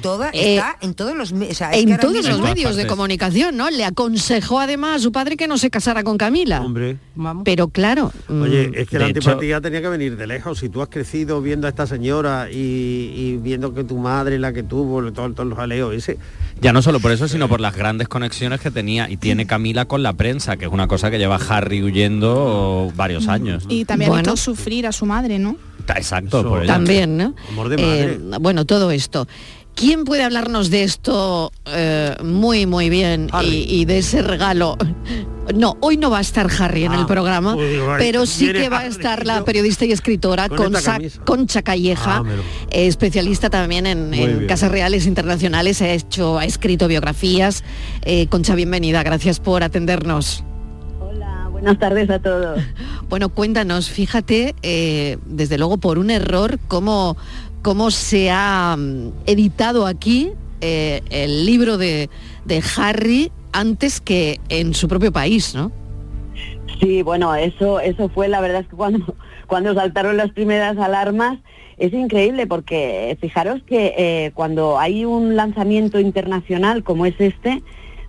Toda, Eh, está en todos los o sea, en todos medios de comunicación, ¿no? Le aconsejó además a su padre que no se casara con Camila. Hombre. Pero claro. Oye, mm, es que la hecho- antipatía tenía que venir de lejos. Si tú has crecido viendo a esta señora y, y viendo que tu madre, la que tuvo, todo- todos los aleos, ese, Ya no solo por eso, sino por las grandes conexiones que tenía y tiene Camila con la prensa, que es una cosa que lleva Harry huyendo varios años. Y también ha Bueno. visto sufrir a su madre, ¿no? Exacto, por ella. También, ¿no? Amor de Eh, bueno, todo esto. ¿Quién puede hablarnos de esto eh, muy, muy bien y, y de ese regalo? No, hoy no va a estar Harry en el programa, digo, ay, pero sí que va a Harry, estar la periodista y escritora con Concha. Concha Calleja, Ah, lo- eh, especialista también en, casas reales internacionales, ha hecho, ha escrito biografías. Eh, Concha, bienvenida, gracias por atendernos. Buenas tardes a todos. (laughs) Bueno, cuéntanos, fíjate, eh, desde luego por un error, cómo, cómo se ha mm, editado aquí eh, el libro de, de Harry antes que en su propio país, ¿no? Sí, bueno, eso, eso fue la verdad es que cuando, (laughs) cuando saltaron las primeras alarmas es increíble porque eh, fijaros que eh, cuando hay un lanzamiento internacional como es este,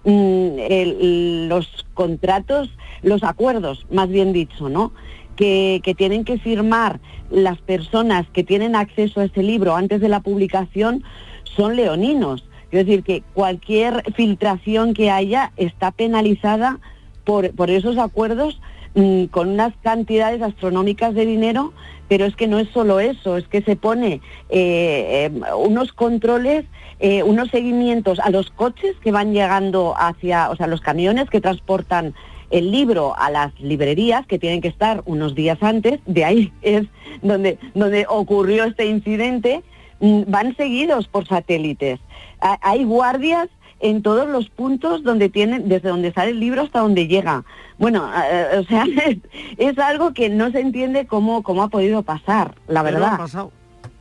mm, el- los contratos, los acuerdos, más bien dicho, ¿no? Que, tienen que firmar las personas que tienen acceso a ese libro antes de la publicación son leoninos. Es decir, que cualquier filtración que haya está penalizada por, por esos acuerdos mm, con unas cantidades astronómicas de dinero, pero es que no es solo eso, es que se pone eh, eh, unos controles, eh, unos seguimientos a los coches que van llegando hacia, o sea, los camiones que transportan el libro a las librerías que tienen que estar unos días antes, de ahí (laughs) es donde, donde ocurrió este incidente, mm, van seguidos por satélites. Ha- Hay guardias en todos los puntos donde tienen, desde donde sale el libro hasta donde llega. Bueno, eh, o sea, (laughs) es, es algo que no se entiende cómo, cómo ha podido pasar, la Pero verdad. ha pasado.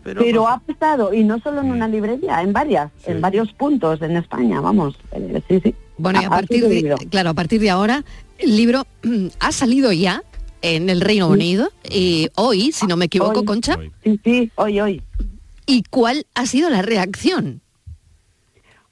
Pero, Pero, ha pasado, y no solo en una librería, en varias, en varios puntos en España, vamos. Eh, sí, sí. Bueno, y a partir de, claro, a partir de ahora, el libro (clears throat) ha salido ya en el Reino Unido y hoy, si no me equivoco, Hoy. Concha. Sí, sí, hoy, hoy. ¿Y cuál ha sido la reacción?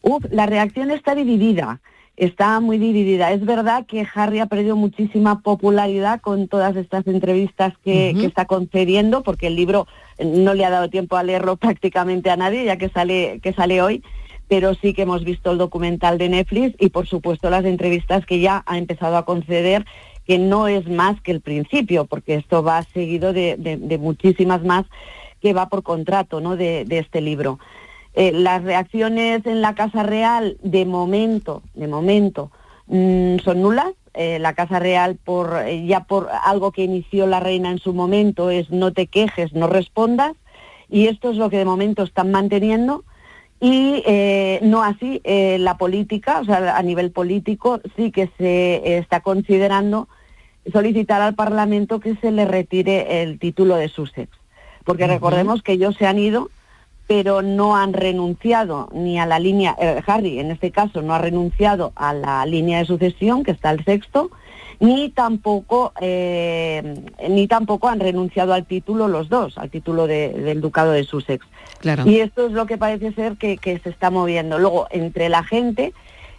Uf, la reacción está dividida, está muy dividida. Es verdad que Harry ha perdido muchísima popularidad con todas estas entrevistas que, está concediendo, porque el libro eh, no le ha dado tiempo a leerlo (laughs) prácticamente a nadie, ya que sale, que sale hoy, pero sí que hemos visto el documental de Netflix y por supuesto las entrevistas que ya ha empezado a conceder, que no es más que el principio, porque esto va seguido de, de- de muchísimas más que va por contrato ¿no? de, de este libro. Eh, las reacciones en la Casa Real, de momento, de momento, mm, son nulas. Eh, la Casa Real, por, eh, ya por algo que inició la reina en su momento, es no te quejes, no respondas. Y esto es lo que de momento están manteniendo. Y no así la política, o sea, a nivel político sí que se está considerando solicitar al Parlamento que se le retire el título de Sussex. Porque recordemos que ellos se han ido, pero no han renunciado ni a la línea, eh, Harry en este caso no ha renunciado a la línea de sucesión, que está el sexto, ni tampoco, eh, ni tampoco han renunciado al título los dos, al título de- del ducado de Sussex. Claro. Y esto es lo que parece ser que, que se está moviendo. Luego, entre la gente,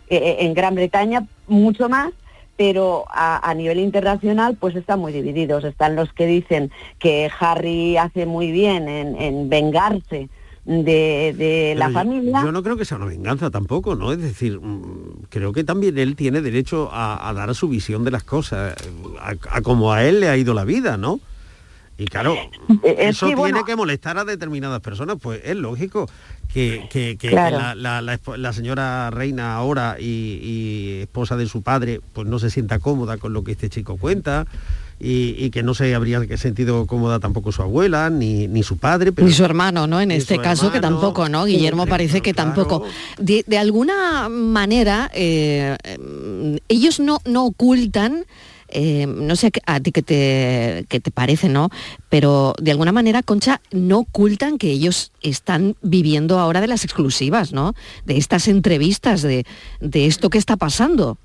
eh, en Gran Bretaña mucho más, pero a, a nivel internacional pues están muy divididos. Están los que dicen que Harry hace muy bien en, en vengarse de, de la yo- familia. Yo no creo que sea una venganza tampoco, ¿no? Es decir, mm, creo que también él tiene derecho a, a dar su visión de las cosas, a, a como a él le ha ido la vida, ¿no? Y claro, Eh, eh, eso sí, tiene bueno. que molestar a determinadas personas, pues es lógico que, que- que- Claro. que la, la- la esp- la señora reina ahora y, y esposa de su padre, pues no se sienta cómoda con lo que este chico cuenta, y, y que no se habría sentido cómoda tampoco su abuela ni, ni su padre. Pero Ni su hermano, ¿no? En este caso que tampoco, ¿no? Guillermo parece que tampoco. De, de alguna manera, eh, eh, ellos no, no ocultan. Eh, no sé a ti qué te, qué te parece, ¿no? Pero de alguna manera, Concha, no ocultan que ellos están viviendo ahora de las exclusivas, ¿no? De estas entrevistas, de, de esto que está pasando.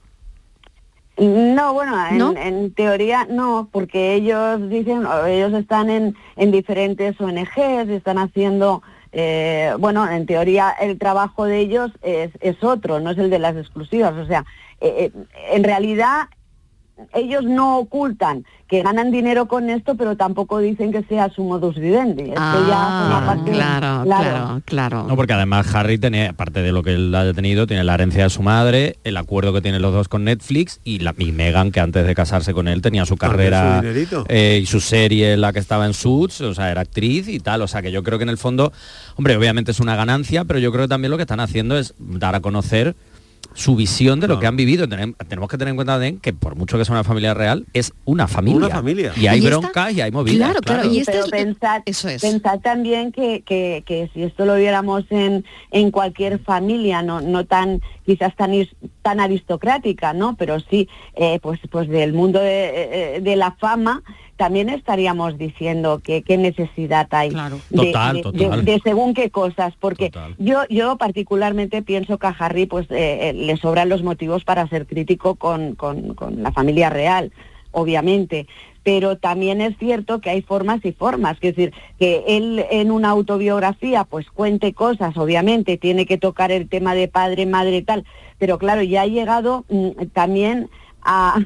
No, bueno, en, ¿No? en teoría no, porque ellos dicen, ellos están en, en diferentes ONGs, están haciendo, eh, bueno, en teoría el trabajo de ellos es, es otro, no es el de las exclusivas. O sea, eh, en realidad ellos no ocultan que ganan dinero con esto, pero tampoco dicen que sea su modus vivendi. Es que ya parte- claro, claro, claro. No, porque además Harry tenía, aparte de lo que él ha tenido, tiene la herencia de su madre, el acuerdo que tienen los dos con Netflix y, la, y Meghan, que antes de casarse con él tenía su carrera su eh, y su serie en la que estaba en Suits, o sea, era actriz y tal. O sea, que yo creo que en el fondo, hombre, obviamente es una ganancia, pero yo creo que también lo que están haciendo es dar a conocer su visión de lo que han vivido. Tenem- Tenemos que tener en cuenta también que por mucho que sea una familia real, es una familia. Una familia. Y hay Y esta- broncas y hay movidas. Sí, pero pensad, pensad también que, que- que si esto lo viéramos en, en cualquier familia, no, no tan quizás tan, tan aristocrática, ¿no? Pero sí, eh, pues, pues del mundo de, eh, de la fama, también estaríamos diciendo que qué necesidad hay de, Total, de- total. de- de según qué cosas, porque yo, yo particularmente pienso que a Harry pues eh, eh, le sobran los motivos para ser crítico con, con- con la familia real, obviamente. Pero también es cierto que hay formas y formas, es decir, que él en una autobiografía pues cuente cosas, obviamente, tiene que tocar el tema de padre, madre y tal, pero claro, ya ha llegado mm, también a,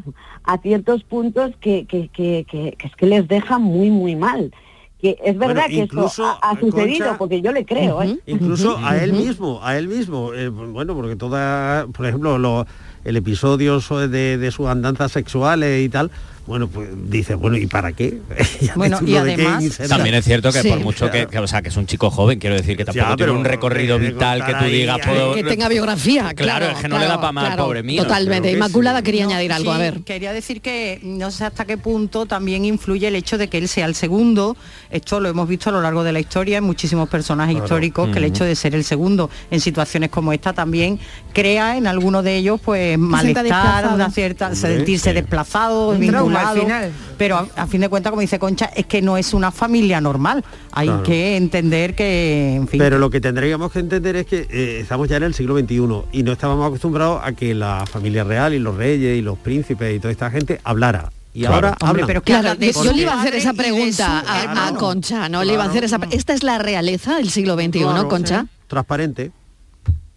a ciertos puntos que, que, que, que- que es que les deja muy, muy mal. Que es Bueno, verdad que eso ha, ha eh, sucedido, Concha, porque yo le creo, ¿eh? Incluso a él mismo, a él mismo. eh, bueno, porque toda, por ejemplo, lo- el episodio so- de, de sus andanzas sexuales y tal, bueno, pues dice, bueno, ¿y para qué? (laughs) Bueno, y además-. También es cierto que Sí. por mucho que, que, o sea, que es un chico joven, quiero decir que tampoco Ya, tiene un recorrido que vital que tú digas, ahí. puedo- Que tenga biografía, Claro, claro. es que no le da pa' más, claro, pobre mío. Totalmente. Inmaculada sí. quería No, añadir algo, a ver. Quería decir que no sé hasta qué punto también influye el hecho de que él sea el segundo. Esto lo hemos visto a lo largo de la historia en muchísimos personajes Claro. históricos, que el hecho de ser el segundo en situaciones como esta también crea en algunos de ellos pues malestar, una cierta Hombre, sentirse sí. desplazado, Un al final. Pero a, a fin de cuentas, como dice Concha, es que no es una familia normal. Hay Claro. que entender que, en fin. Pero lo que tendríamos que entender es que eh, estamos ya en el siglo XXI y no estábamos acostumbrados a que la familia real y los reyes y los príncipes y toda esta gente hablara. Y Claro. ahora Hombre, hablan. pero claro, yo, yo le iba a hacer esa pregunta a, a Concha, ¿no? Le iba a hacer esa Esta es la realeza del siglo XXI, Claro, Concha. Transparente.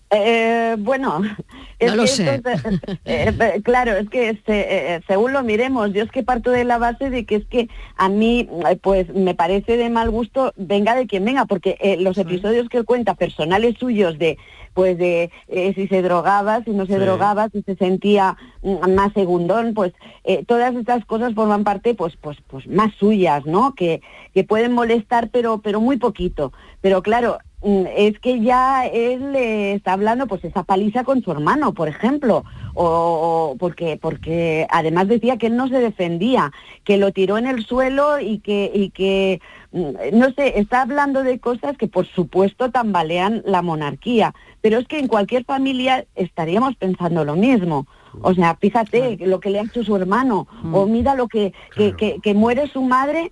Eh, bueno, (laughs) es No lo que sé. esto es, eh, eh, (laughs) claro, es que se- eh, según lo miremos, yo es que parto de la base de que es que a mí, eh, pues me parece de mal gusto, venga de quien venga, porque eh, los episodios que él cuenta, personales suyos de, pues de eh, si se drogaba, si no se Sí. drogaba, si se sentía mm, más segundón, pues eh, todas estas cosas forman parte, pues, pues, pues más suyas, ¿no? Que, que pueden molestar, pero, pero muy poquito. Pero claro, es que ya él eh, está hablando pues esa paliza con su hermano, por ejemplo, o, o porque porque además decía que él no se defendía, que lo tiró en el suelo y que y que mm, no sé, está hablando de cosas que por supuesto tambalean la monarquía, pero es que en cualquier familia estaríamos pensando lo mismo. O sea, fíjate lo que le ha hecho su hermano, o mira lo que, que, que- que muere su madre,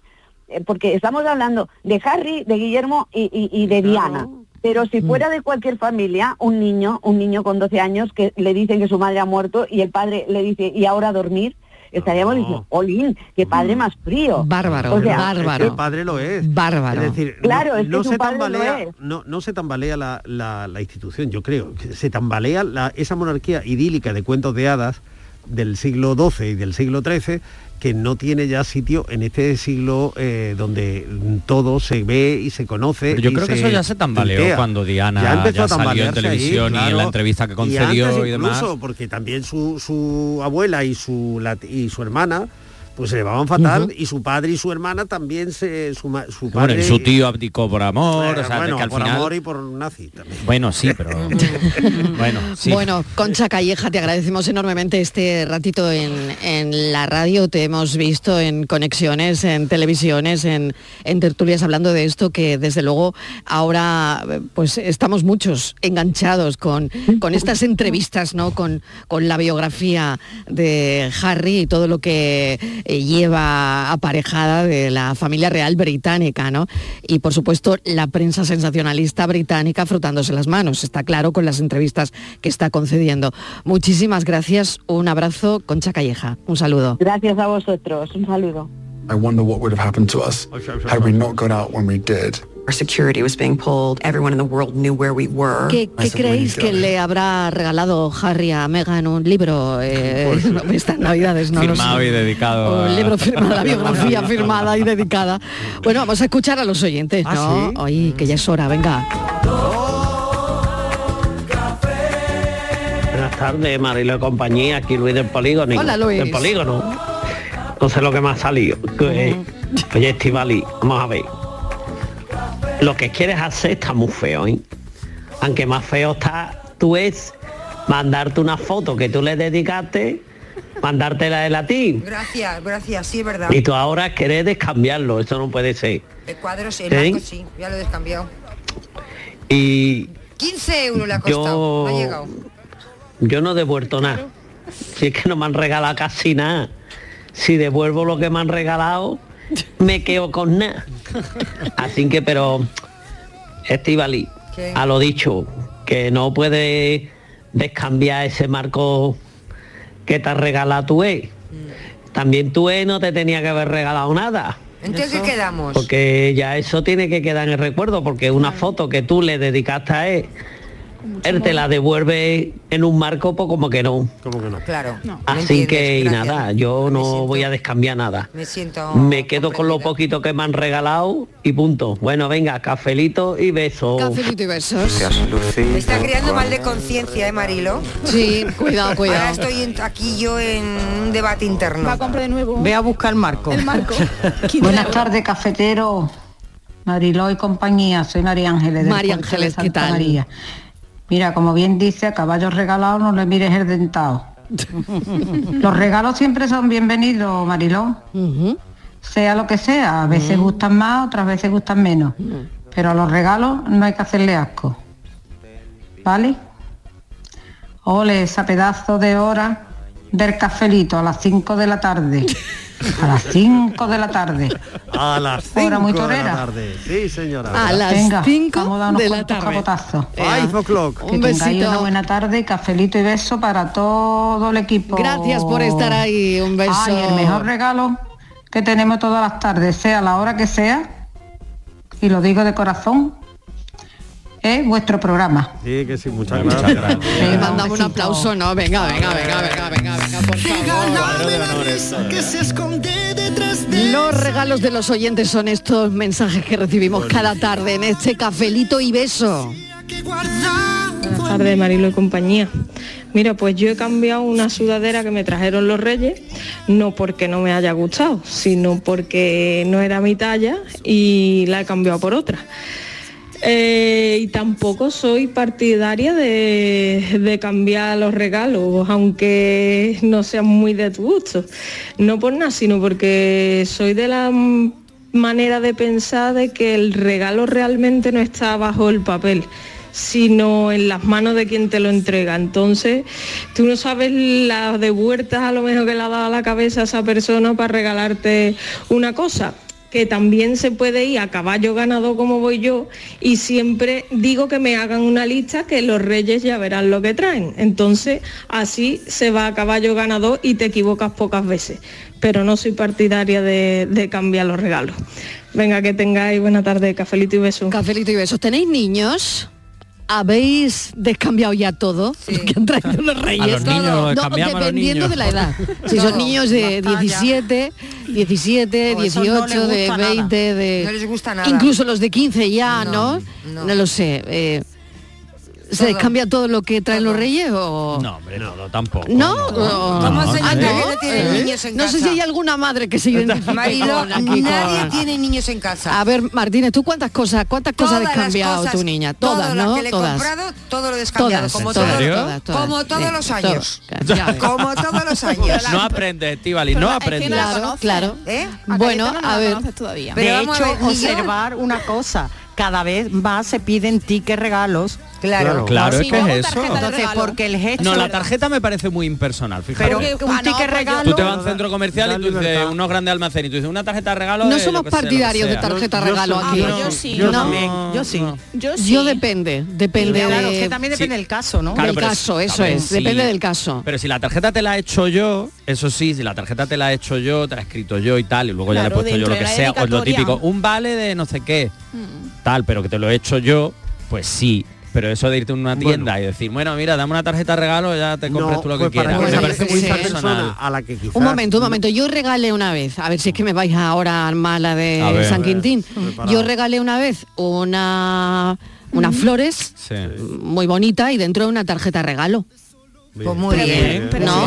porque estamos hablando de Harry, de Guillermo y, y- y de Diana. Pero si fuera de cualquier familia, un niño, un niño con 12 años que le dicen que su madre ha muerto y el padre le dice, ¿y ahora a dormir? Estaríamos diciendo, Olin, qué padre más frío. Bárbaro, O sea, bárbaro. El padre lo es. Bárbaro. Es decir, Claro, no, es que no su se padre lo tambalea, es. no, no se tambalea la, la- la institución, yo creo. que Se tambalea la- esa monarquía idílica de cuentos de hadas del siglo XII y del siglo XIII que no tiene ya sitio en este siglo eh, donde todo se ve y se conoce. Pero yo creo que eso ya se tambaleó cuando Diana ya, empezó a salió en ahí, televisión y en la entrevista que Y concedió y, demás. porque también su, su abuela y su, la- y su hermana pues se llevaban fatal y su padre y su hermana también se su, su Bueno, padre y su tío abdicó por amor, Eh, o sea, bueno, que al por final... amor y por nazi también. Bueno, sí, pero... (laughs) bueno, sí. Bueno, Concha Calleja, te agradecemos enormemente este ratito en, en la radio. Te hemos visto en conexiones, en televisiones, en, en tertulias hablando de esto, que desde luego ahora pues estamos muchos enganchados con, con estas entrevistas, ¿no? Con, con la biografía de Harry y todo lo que eh, lleva aparejada de la familia real británica, ¿no? Y por supuesto la prensa sensacionalista británica frotándose las manos, está claro con las entrevistas que está concediendo. Muchísimas gracias, un abrazo, Concha Calleja, un saludo. Gracias a vosotros, un saludo. I wonder what would have happened to us had we not got out when we did. Our security was being pulled. Everyone in the world knew where we were. ¿Qué, qué creéis que le habrá regalado Harry a Meghan un libro eh, (laughs) estas navidades? No Firmado y dedicado. Un a- libro firmado, la (laughs) biografía firmada y dedicada. Bueno, vamos a escuchar a los oyentes, ¿Ah, ¿no? sí? Oye, que ya es hora, venga. Buenas tardes, Marilo compañía, aquí Luis del Polígono. Hola, Luis. Del Polígono. No sé lo que me ha salido. Que, Oye, Estivali, vamos a ver. Lo que quieres hacer está muy feo, ¿eh? Aunque más feo está, tú es mandarte una foto que tú le dedicaste, mandártela de latín. Gracias, gracias, sí, es verdad. Y tú ahora querés descambiarlo, eso no puede ser. El cuadro, sí, el ¿Eh? marco sí, ya lo he descambiado. Y 15 euros le ha costado, Yo- no ha llegado. Yo no he devuelto nada. Si es que no me han regalado casi nada. Si devuelvo lo que me han regalado, me quedo con nada. Así que, pero, Estivali, a lo dicho, que no puede descambiar ese marco que te has regalado tú, eh. También tú eh, no te tenía que haber regalado nada. Entonces, ¿qué quedamos? Porque ya eso tiene que quedar en el recuerdo, porque una foto que tú le dedicaste a él, él te la devuelve en un marco, pues como que no. Como que no. Claro. Así entiendes, que y nada, yo no voy a descambiar nada. Me siento... Me quedo con lo poquito que me han regalado y punto. Bueno, venga, cafelito y besos. Cafelito y besos. Me está creando mal de conciencia, ¿eh, Marilo? Sí, cuidado, cuidado. Ahora estoy en- aquí yo en un debate interno. Va a comprar de nuevo. Ve a buscar Marco. El marco. (laughs) Buenas tardes, cafetero. Mariló y compañía, soy María Ángeles. María de Ángeles, ¿qué Santa tal? María. Mira, como bien dice, a caballos regalados no le mires el dentado. (laughs) Los regalos siempre son bienvenidos, Mariló. Sea lo que sea, a veces gustan más, otras veces gustan menos. Pero a los regalos no hay que hacerle asco. ¿Vale? Ole, esa pedazo de hora del cafelito a las 5 de la tarde. (laughs) A las 5 de la tarde. A las Hora 5 muy de la tarde. Sí, señora. A las Venga, 5 vamos a dar unos de la cuantos tarde. cabotazos. Five o'clock. Que Un tengáis besito. una buena tarde, cafelito y beso para todo el equipo. Gracias por estar ahí, un beso. Ay, el mejor regalo que tenemos todas las tardes, sea la hora que sea, y lo digo de corazón, es vuestro programa. Sí, que sí, muchas gracias. Le mandamos un aplauso, ¿no? Venga, venga, venga, venga, venga, venga, por favor. que se esconde detrás de Los regalos de los oyentes son estos mensajes que recibimos cada tarde en este cafelito y beso. Buenas tardes, Marilo y compañía. Mira, pues yo he cambiado una sudadera que me trajeron los reyes, no porque no me haya gustado, sino porque no era mi talla y la he cambiado por otra. Eh, y tampoco soy partidaria de, cambiar los regalos, aunque no sean muy de tu gusto. No por nada, sino porque soy de la manera de pensar de que el regalo realmente no está bajo el papel sino en las manos de quien te lo entrega. Entonces, tú no sabes las de vueltas a lo mejor que le ha dado a la cabeza a esa persona para regalarte una cosa que también se puede ir a caballo ganado como voy yo y siempre digo que me hagan una lista que los reyes ya verán lo que traen. Entonces así se va a caballo ganador y te equivocas pocas veces. Pero no soy partidaria de, de cambiar los regalos. Venga, que tengáis buena tarde, cafelito y besos. Cafelito y besos. ¿Tenéis niños? ¿Habéis descambiado ya todo lo que han traído los reyes? A los niños, No, a los dependiendo (laughs) niños. de la edad. Si son niños de Las tallas. 17, 17, No, eso no 18, les de gusta nada. 20, de... No les gusta nada. Incluso los de 15 ya, ¿no? No, No, no. lo sé. eh, ¿Se cambia todo lo que traen los reyes o...? No, hombre, no, no tampoco. ¿No? no, ¿Cómo no, no. tienen ¿Eh? niños en No sé casa? si hay alguna madre que se identifique Marilo, nadie tiene niños en casa. A ver, Martínez, ¿tú cuántas cosas, cuántas cosas Todas has las cambiado cosas, tu niña? Todas, todas ¿no? las que le he todas. comprado, todo lo he descambiado. Todas, como, todas, todos- todas, todas. como todos Sí, los todas. años. Como todos los años. No aprendes, Estivali, no aprendes. Claro, claro. ¿Eh? Bueno, a ver. De Pero a hecho, observar una cosa, cada vez más se piden tickets regalos. Claro. Claro, es que es eso. Entonces, porque el gesto... No, la tarjeta me parece muy impersonal, fíjate. Pero un ticket regalo... Tú te vas a un centro comercial y tú dices, unos grandes almacenes, y tú dices, una tarjeta de regalo No somos partidarios de tarjeta regalo aquí. Yo sí. Yo sí. Yo, depende, depende Claro, que también depende del caso, ¿no? Del caso, eso es, depende del caso. Pero si la tarjeta te la he hecho yo, eso sí, si la tarjeta te la he hecho yo, te la he escrito yo y tal, y luego ya le he puesto yo lo que sea, o lo típico, un vale de no sé qué, tal, pero que te lo he hecho yo, pues sí. Pero eso de irte a una tienda y decir, bueno, mira, dame una tarjeta de regalo, ya te compras No, tú lo que pues para quieras. que me parece muy esa personal. persona a la que quizás Un momento, un momento. Yo regalé una vez, a ver si es que me vais ahora a armar la de ver. San ver, Quintín. Yo regalé una vez una unas flores Sí. muy bonita y dentro de una tarjeta regalo. Pues muy bien. ¿No?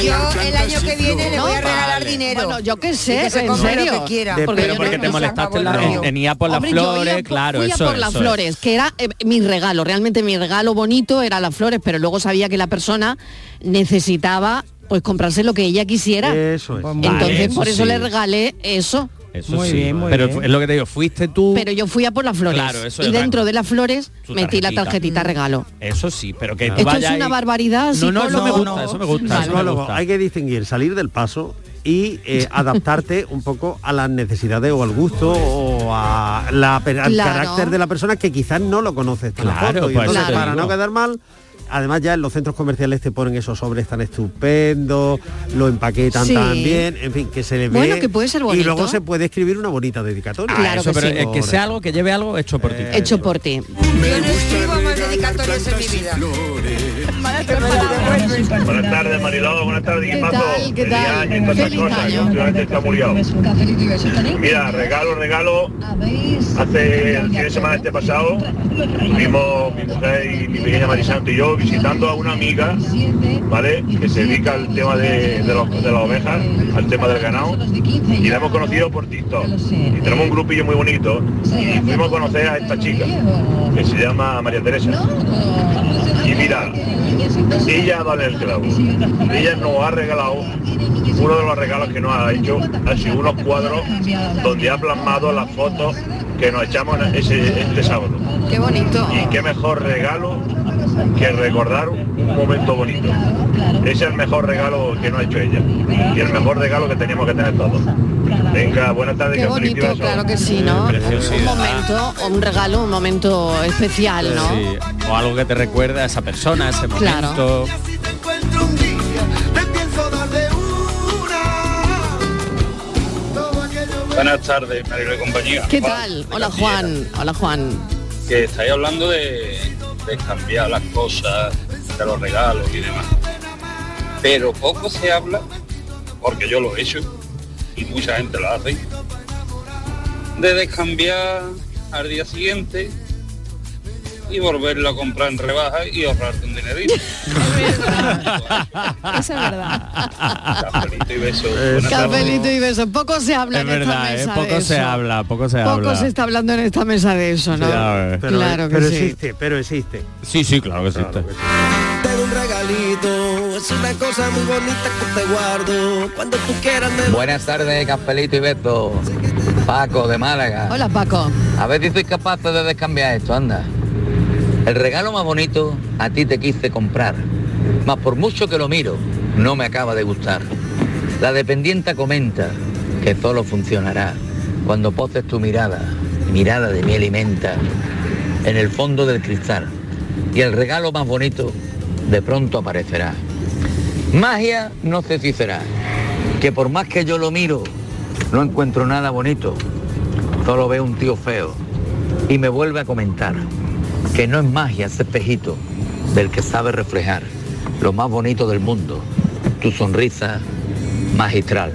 Yo el año que viene le voy a regalar dinero. Bueno, yo qué sé, que se en lo serio. que quiera. De- Porque pero porque no- te no molestaste en, la, en, en por las Hombre, flores, claro, fui a eso por las eso es. flores, que era eh, mi regalo. Realmente mi regalo bonito era las flores, pero luego sabía que la persona necesitaba pues comprarse lo que ella quisiera. Eso es. Entonces Vale, por eso eso sí. le regalé eso. Eso Muy sí. bien, muy pero bien. es lo que te digo, fuiste tú. Pero yo fui a por las flores. Claro, eso y es dentro de las flores Su metí la tarjetita. regalo. Eso sí, pero que tú Esto es una barbaridad, No, no, eso me gusta, eso me gusta. eso me Psicólogo, gusta. hay que distinguir salir del paso y eh, (laughs) adaptarte un poco a las necesidades o al gusto o a la, al Claro. carácter de la persona que quizás no lo conoces Claro, pues entonces, para no quedar mal, además ya en los centros comerciales te ponen esos sobres tan estupendos, lo empaquetan Sí. tan bien, en fin, que se le ve. Bueno, que puede ser Y bonito. luego se puede escribir una bonita dedicatoria. Ah, Claro eso, que pero sí. es que sea algo que lleve algo hecho por ti. Hecho por ti. Yo no escribo más dedicatorias en mi vida. Buenas tardes, Mariló. Buenas tardes, ¿Qué tal? ¿Qué Feliz tal? y Feliz año. últimamente está muriado. Mira, regalo, regalo. Hace el fin de semana este pasado, vimos mi mujer y mi pequeña Marisanto y yo visitando a una amiga, ¿vale? Que se dedica al tema de, de, los- de las ovejas, al tema del ganado. Y la hemos conocido por TikTok. Y tenemos un grupillo muy bonito. Y fuimos a conocer a esta chica, que se llama María Teresa. Y mira, ella vale el clavo. Ella nos ha regalado, uno de los regalos que nos ha hecho, ha sido unos cuadros donde ha plasmado las fotos que nos echamos ese, este sábado. Qué bonito. Y qué mejor regalo que recordar un momento bonito. Ese es el mejor regalo que nos ha hecho ella. Y el mejor regalo que teníamos que tener todos. Venga, buenas tardes. Qué bonito, claro que sí, ¿no? Un momento, o un regalo, un momento especial, ¿no? Sí, o algo que te recuerde a esa persona, a ese Claro. momento. Buenas tardes, Marilo y compañía. ¿Qué Juan, tal? Hola. Juan, hola Juan. Que estáis hablando de, de cambiar las cosas, de los regalos y demás. Pero poco se habla, porque yo lo he hecho, y mucha gente lo hace, de descambiar al día siguiente y volverlo a comprar en rebaja y ahorrarte un dinerito. (laughs) Eso es verdad. Cafelito y beso. Cafelito y besos. Poco se habla Es en esta verdad, ¿eh? mesa poco de se eso. habla, poco se Poco habla. se está hablando en esta mesa de eso, ¿no? Sí, a ver. Pero, claro que pero sí. existe, pero existe. Sí, sí, claro que existe. Tengo un regalito, es una cosa muy bonita que te guardo. Cuando tú quieras me Buenas tardes, Cafelito y Beto. Paco de Málaga. Hola Paco. A ver si sois capaces de descambiar esto, anda. El regalo más bonito a ti te quise comprar, mas por mucho que lo miro, no me acaba de gustar. La dependienta comenta que solo funcionará cuando poses tu mirada, mirada de miel y menta, en el fondo del cristal. Y el regalo más bonito de pronto aparecerá. Magia no sé si será, que por más que yo lo miro, no encuentro nada bonito. Solo veo un tío feo y me vuelve a comentar que no es magia ese espejito del que sabe reflejar lo más bonito del mundo, tu sonrisa magistral.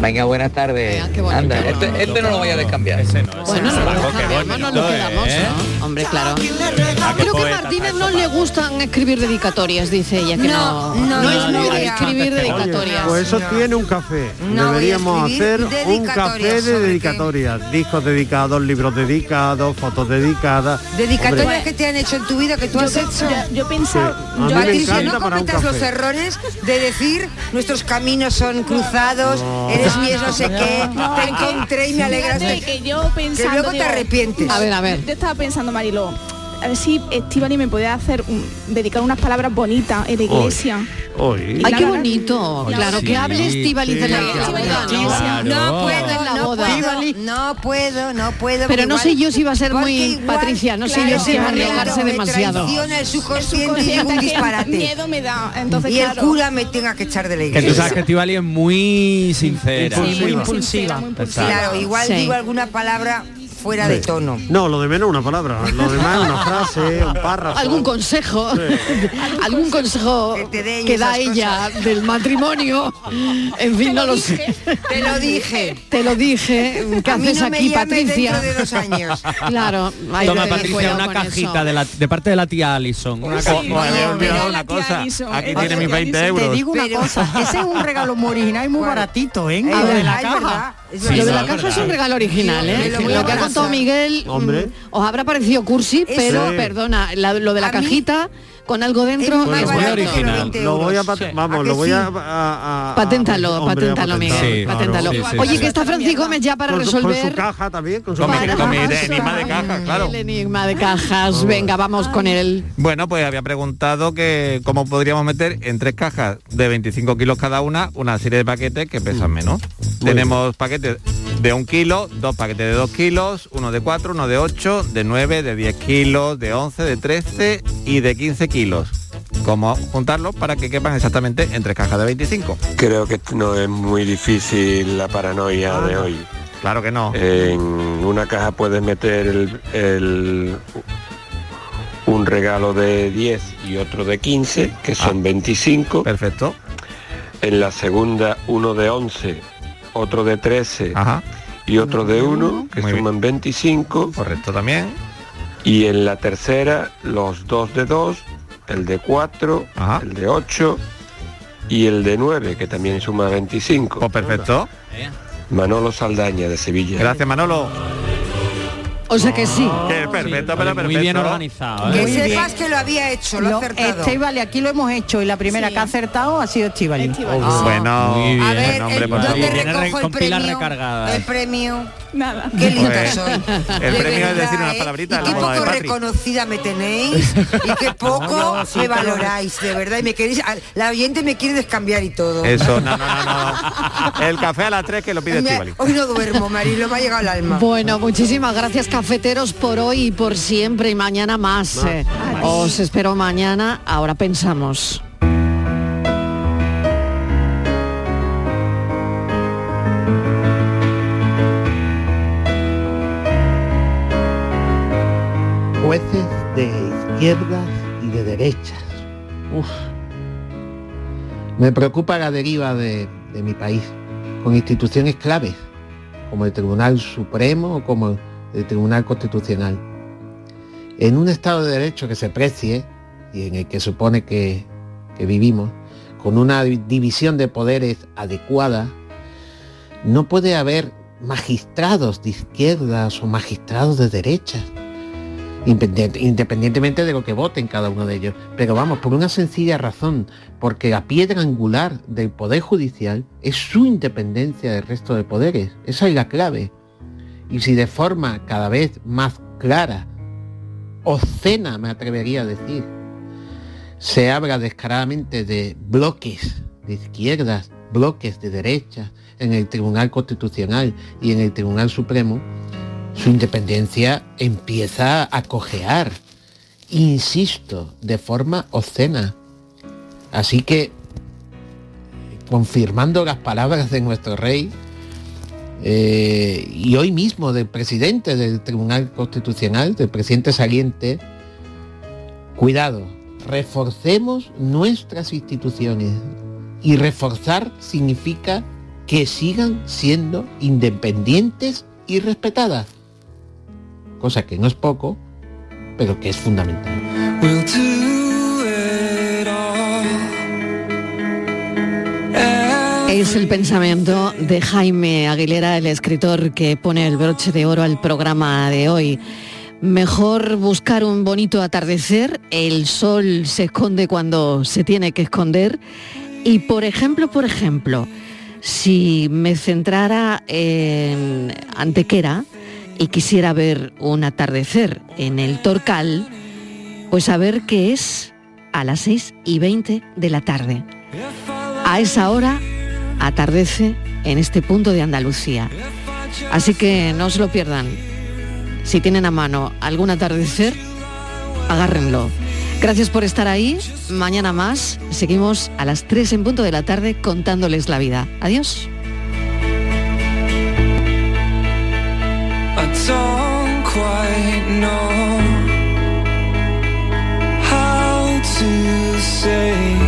Venga, buenas tardes. Anda, este, este no lo voy a descambiar. Bueno, no lo quedamos, ¿no? Hombre, claro. Creo que a Martínez no le gustan escribir dedicatorias, dice ella, que no, No, no, no, es no, escribir dedicatorias. Pues eso tiene un café. No Deberíamos hacer un café dedicatorias, de ¿sobre dedicatorias. Discos dedicados, libros dedicados, fotos dedicadas. Dedicatorias Hombre, que te han hecho en tu vida que tú Yo has hecho. yo- yo pensaba- Sí, Patricia, no cometas los errores de decir nuestros caminos son cruzados, No. eres mi no sé qué, No, te que- encontré y me. Fíjate que yo pensando, luego te arrepientes. A ver, a ver. Yo estaba pensando, Mariló, a ver si Estivali me podía hacer un- dedicar unas palabras bonitas en la iglesia. Hoy. Ay, qué bonito. la- Claro, sí, que hable Estivaliz en la sí, sí, ¿no? puedo, En la no boda. puedo, no puedo, no puedo. Pero no igual- sé yo si va a ser muy igual, Patricia, no sé yo si va a arriesgarse me demasiado. traiciona el subconsciente y un que disparate. Miedo me da. Entonces, y el cura me tenga que echar de la Que iglesia. tú sabes que Estivali es muy sincera. Impulsiva. muy impulsiva. Claro, igual digo alguna palabra fuera de tono. No, lo de menos una palabra. Lo demás una frase, un párrafo. algún consejo (laughs) algún consejo Que te que da esas ella del matrimonio en fin no lo sé Te lo dije. te lo dije qué A mí haces no aquí Patricia de dos años. claro Toma Patricia una cajita eso. de, la, de parte de la tía Alison. Una Sí, no, había olvidado una cosa. Aquí tiene mis 20 euros. Te digo una Pero- cosa, ese es un regalo muy original y muy baratito, ¿eh? Lo de la caja. Sí, lo de la no, caja es un regalo original, ¿eh? Lo que ha Miguel mm, Hombre. os habrá parecido cursi, pero Sí. perdona, la- lo de la A mí- cajita con algo dentro que los original. 20 Lo voy a euros. pat- ¿A vamos, lo voy sí? a, a- a- Paténtalo, hombre, paténtalo, Miguel. Sí, paténtalo. sí, Oye, que está Francisco Gómez ya para Con su- resolver Con su caja también, con su Con mi- caja. con mi enigma de caja, claro. el enigma de cajas. Venga, vamos con él. Bueno, pues había preguntado que cómo podríamos meter en tres cajas de 25 kilos cada una una serie de paquetes que pesan menos. Tenemos paquetes de un kilo, dos paquetes de dos kilos, uno de cuatro, uno de ocho, de nueve, de 10 kilos, de 11, de 13 y de 15 kilos. ¿Cómo juntarlos para que quepan exactamente en tres cajas de 25? Creo que no es muy difícil la paranoia de hoy. Claro que no. En una caja puedes meter el, el- un regalo de 10 y otro de 15, que son 25. Perfecto. En la segunda uno de 11, otro de 13 Ajá. y otro de 1, que Muy bien. suman 25. Correcto también. Y en la tercera los dos de 2, el de 4, Ajá. el de 8 y el de 9, que también suma 25. Pues perfecto. Manolo Saldaña de Sevilla. Gracias Manolo. O sea que sí. Que perfecto, pero perfecto. Muy bien organizado. Que ¿eh? Muy sepas bien. que lo había hecho, lo, Lo- ha acertado. Estíbali, aquí lo hemos hecho y la primera que ha acertado ha sido Estivali. Bueno, Muy bien. A ver, hombre, el- por ¿dónde recojo el con pilas premio? El premio. Nada. Qué linda Pues, soy. el De premio es verdad, decir unas ¿eh? Y en qué de poco reconocida me tenéis y qué (laughs) poco me valoráis, de verdad. Y me queréis, la oyente me quiere descambiar y todo. Eso, no, no, no, no. El café a las 3 que lo pide hoy no duermo, Marilo, me ha llegado el alma. Bueno, muchísimas gracias cafeteros por hoy y por siempre y mañana más. eh. Os espero mañana. Ahora pensamos. Jueces de izquierdas y de derechas. Uf. Me preocupa la deriva de, de mi país, con instituciones claves, como el Tribunal Supremo o como el Tribunal Constitucional. En un Estado de Derecho que se precie y en el que supone que, que vivimos, con una di- división de poderes adecuada, no puede haber magistrados de izquierdas o magistrados de derechas independientemente de lo que voten cada uno de ellos. Pero vamos, por una sencilla razón, porque la piedra angular del Poder Judicial es su independencia del resto de poderes. Esa es la clave. Y si de forma cada vez más clara, obscena me atrevería a decir, se habla descaradamente de bloques de izquierdas, bloques de derechas en el Tribunal Constitucional y en el Tribunal Supremo, su independencia empieza a cojear, insisto, de forma obscena. Así que, confirmando las palabras de nuestro rey, eh, y hoy mismo del presidente del Tribunal Constitucional, del presidente saliente, cuidado, reforcemos nuestras instituciones. Y reforzar significa que sigan siendo independientes y respetadas. Cosa que no es poco, pero que es fundamental. Es el pensamiento de Jaime Aguilera, el escritor que pone el broche de oro al programa de hoy. Mejor buscar un bonito atardecer, el sol se esconde cuando se tiene que esconder y por ejemplo, por ejemplo, si me centrara en Antequera y quisiera ver un atardecer en el Torcal, pues saber que es a las 6 y 20 de la tarde. A esa hora atardece en este punto de Andalucía. Así que no se lo pierdan. Si tienen a mano algún atardecer, agárrenlo. Gracias por estar ahí. Mañana más. Seguimos a las 3 en punto de la tarde contándoles la vida. Adiós. say.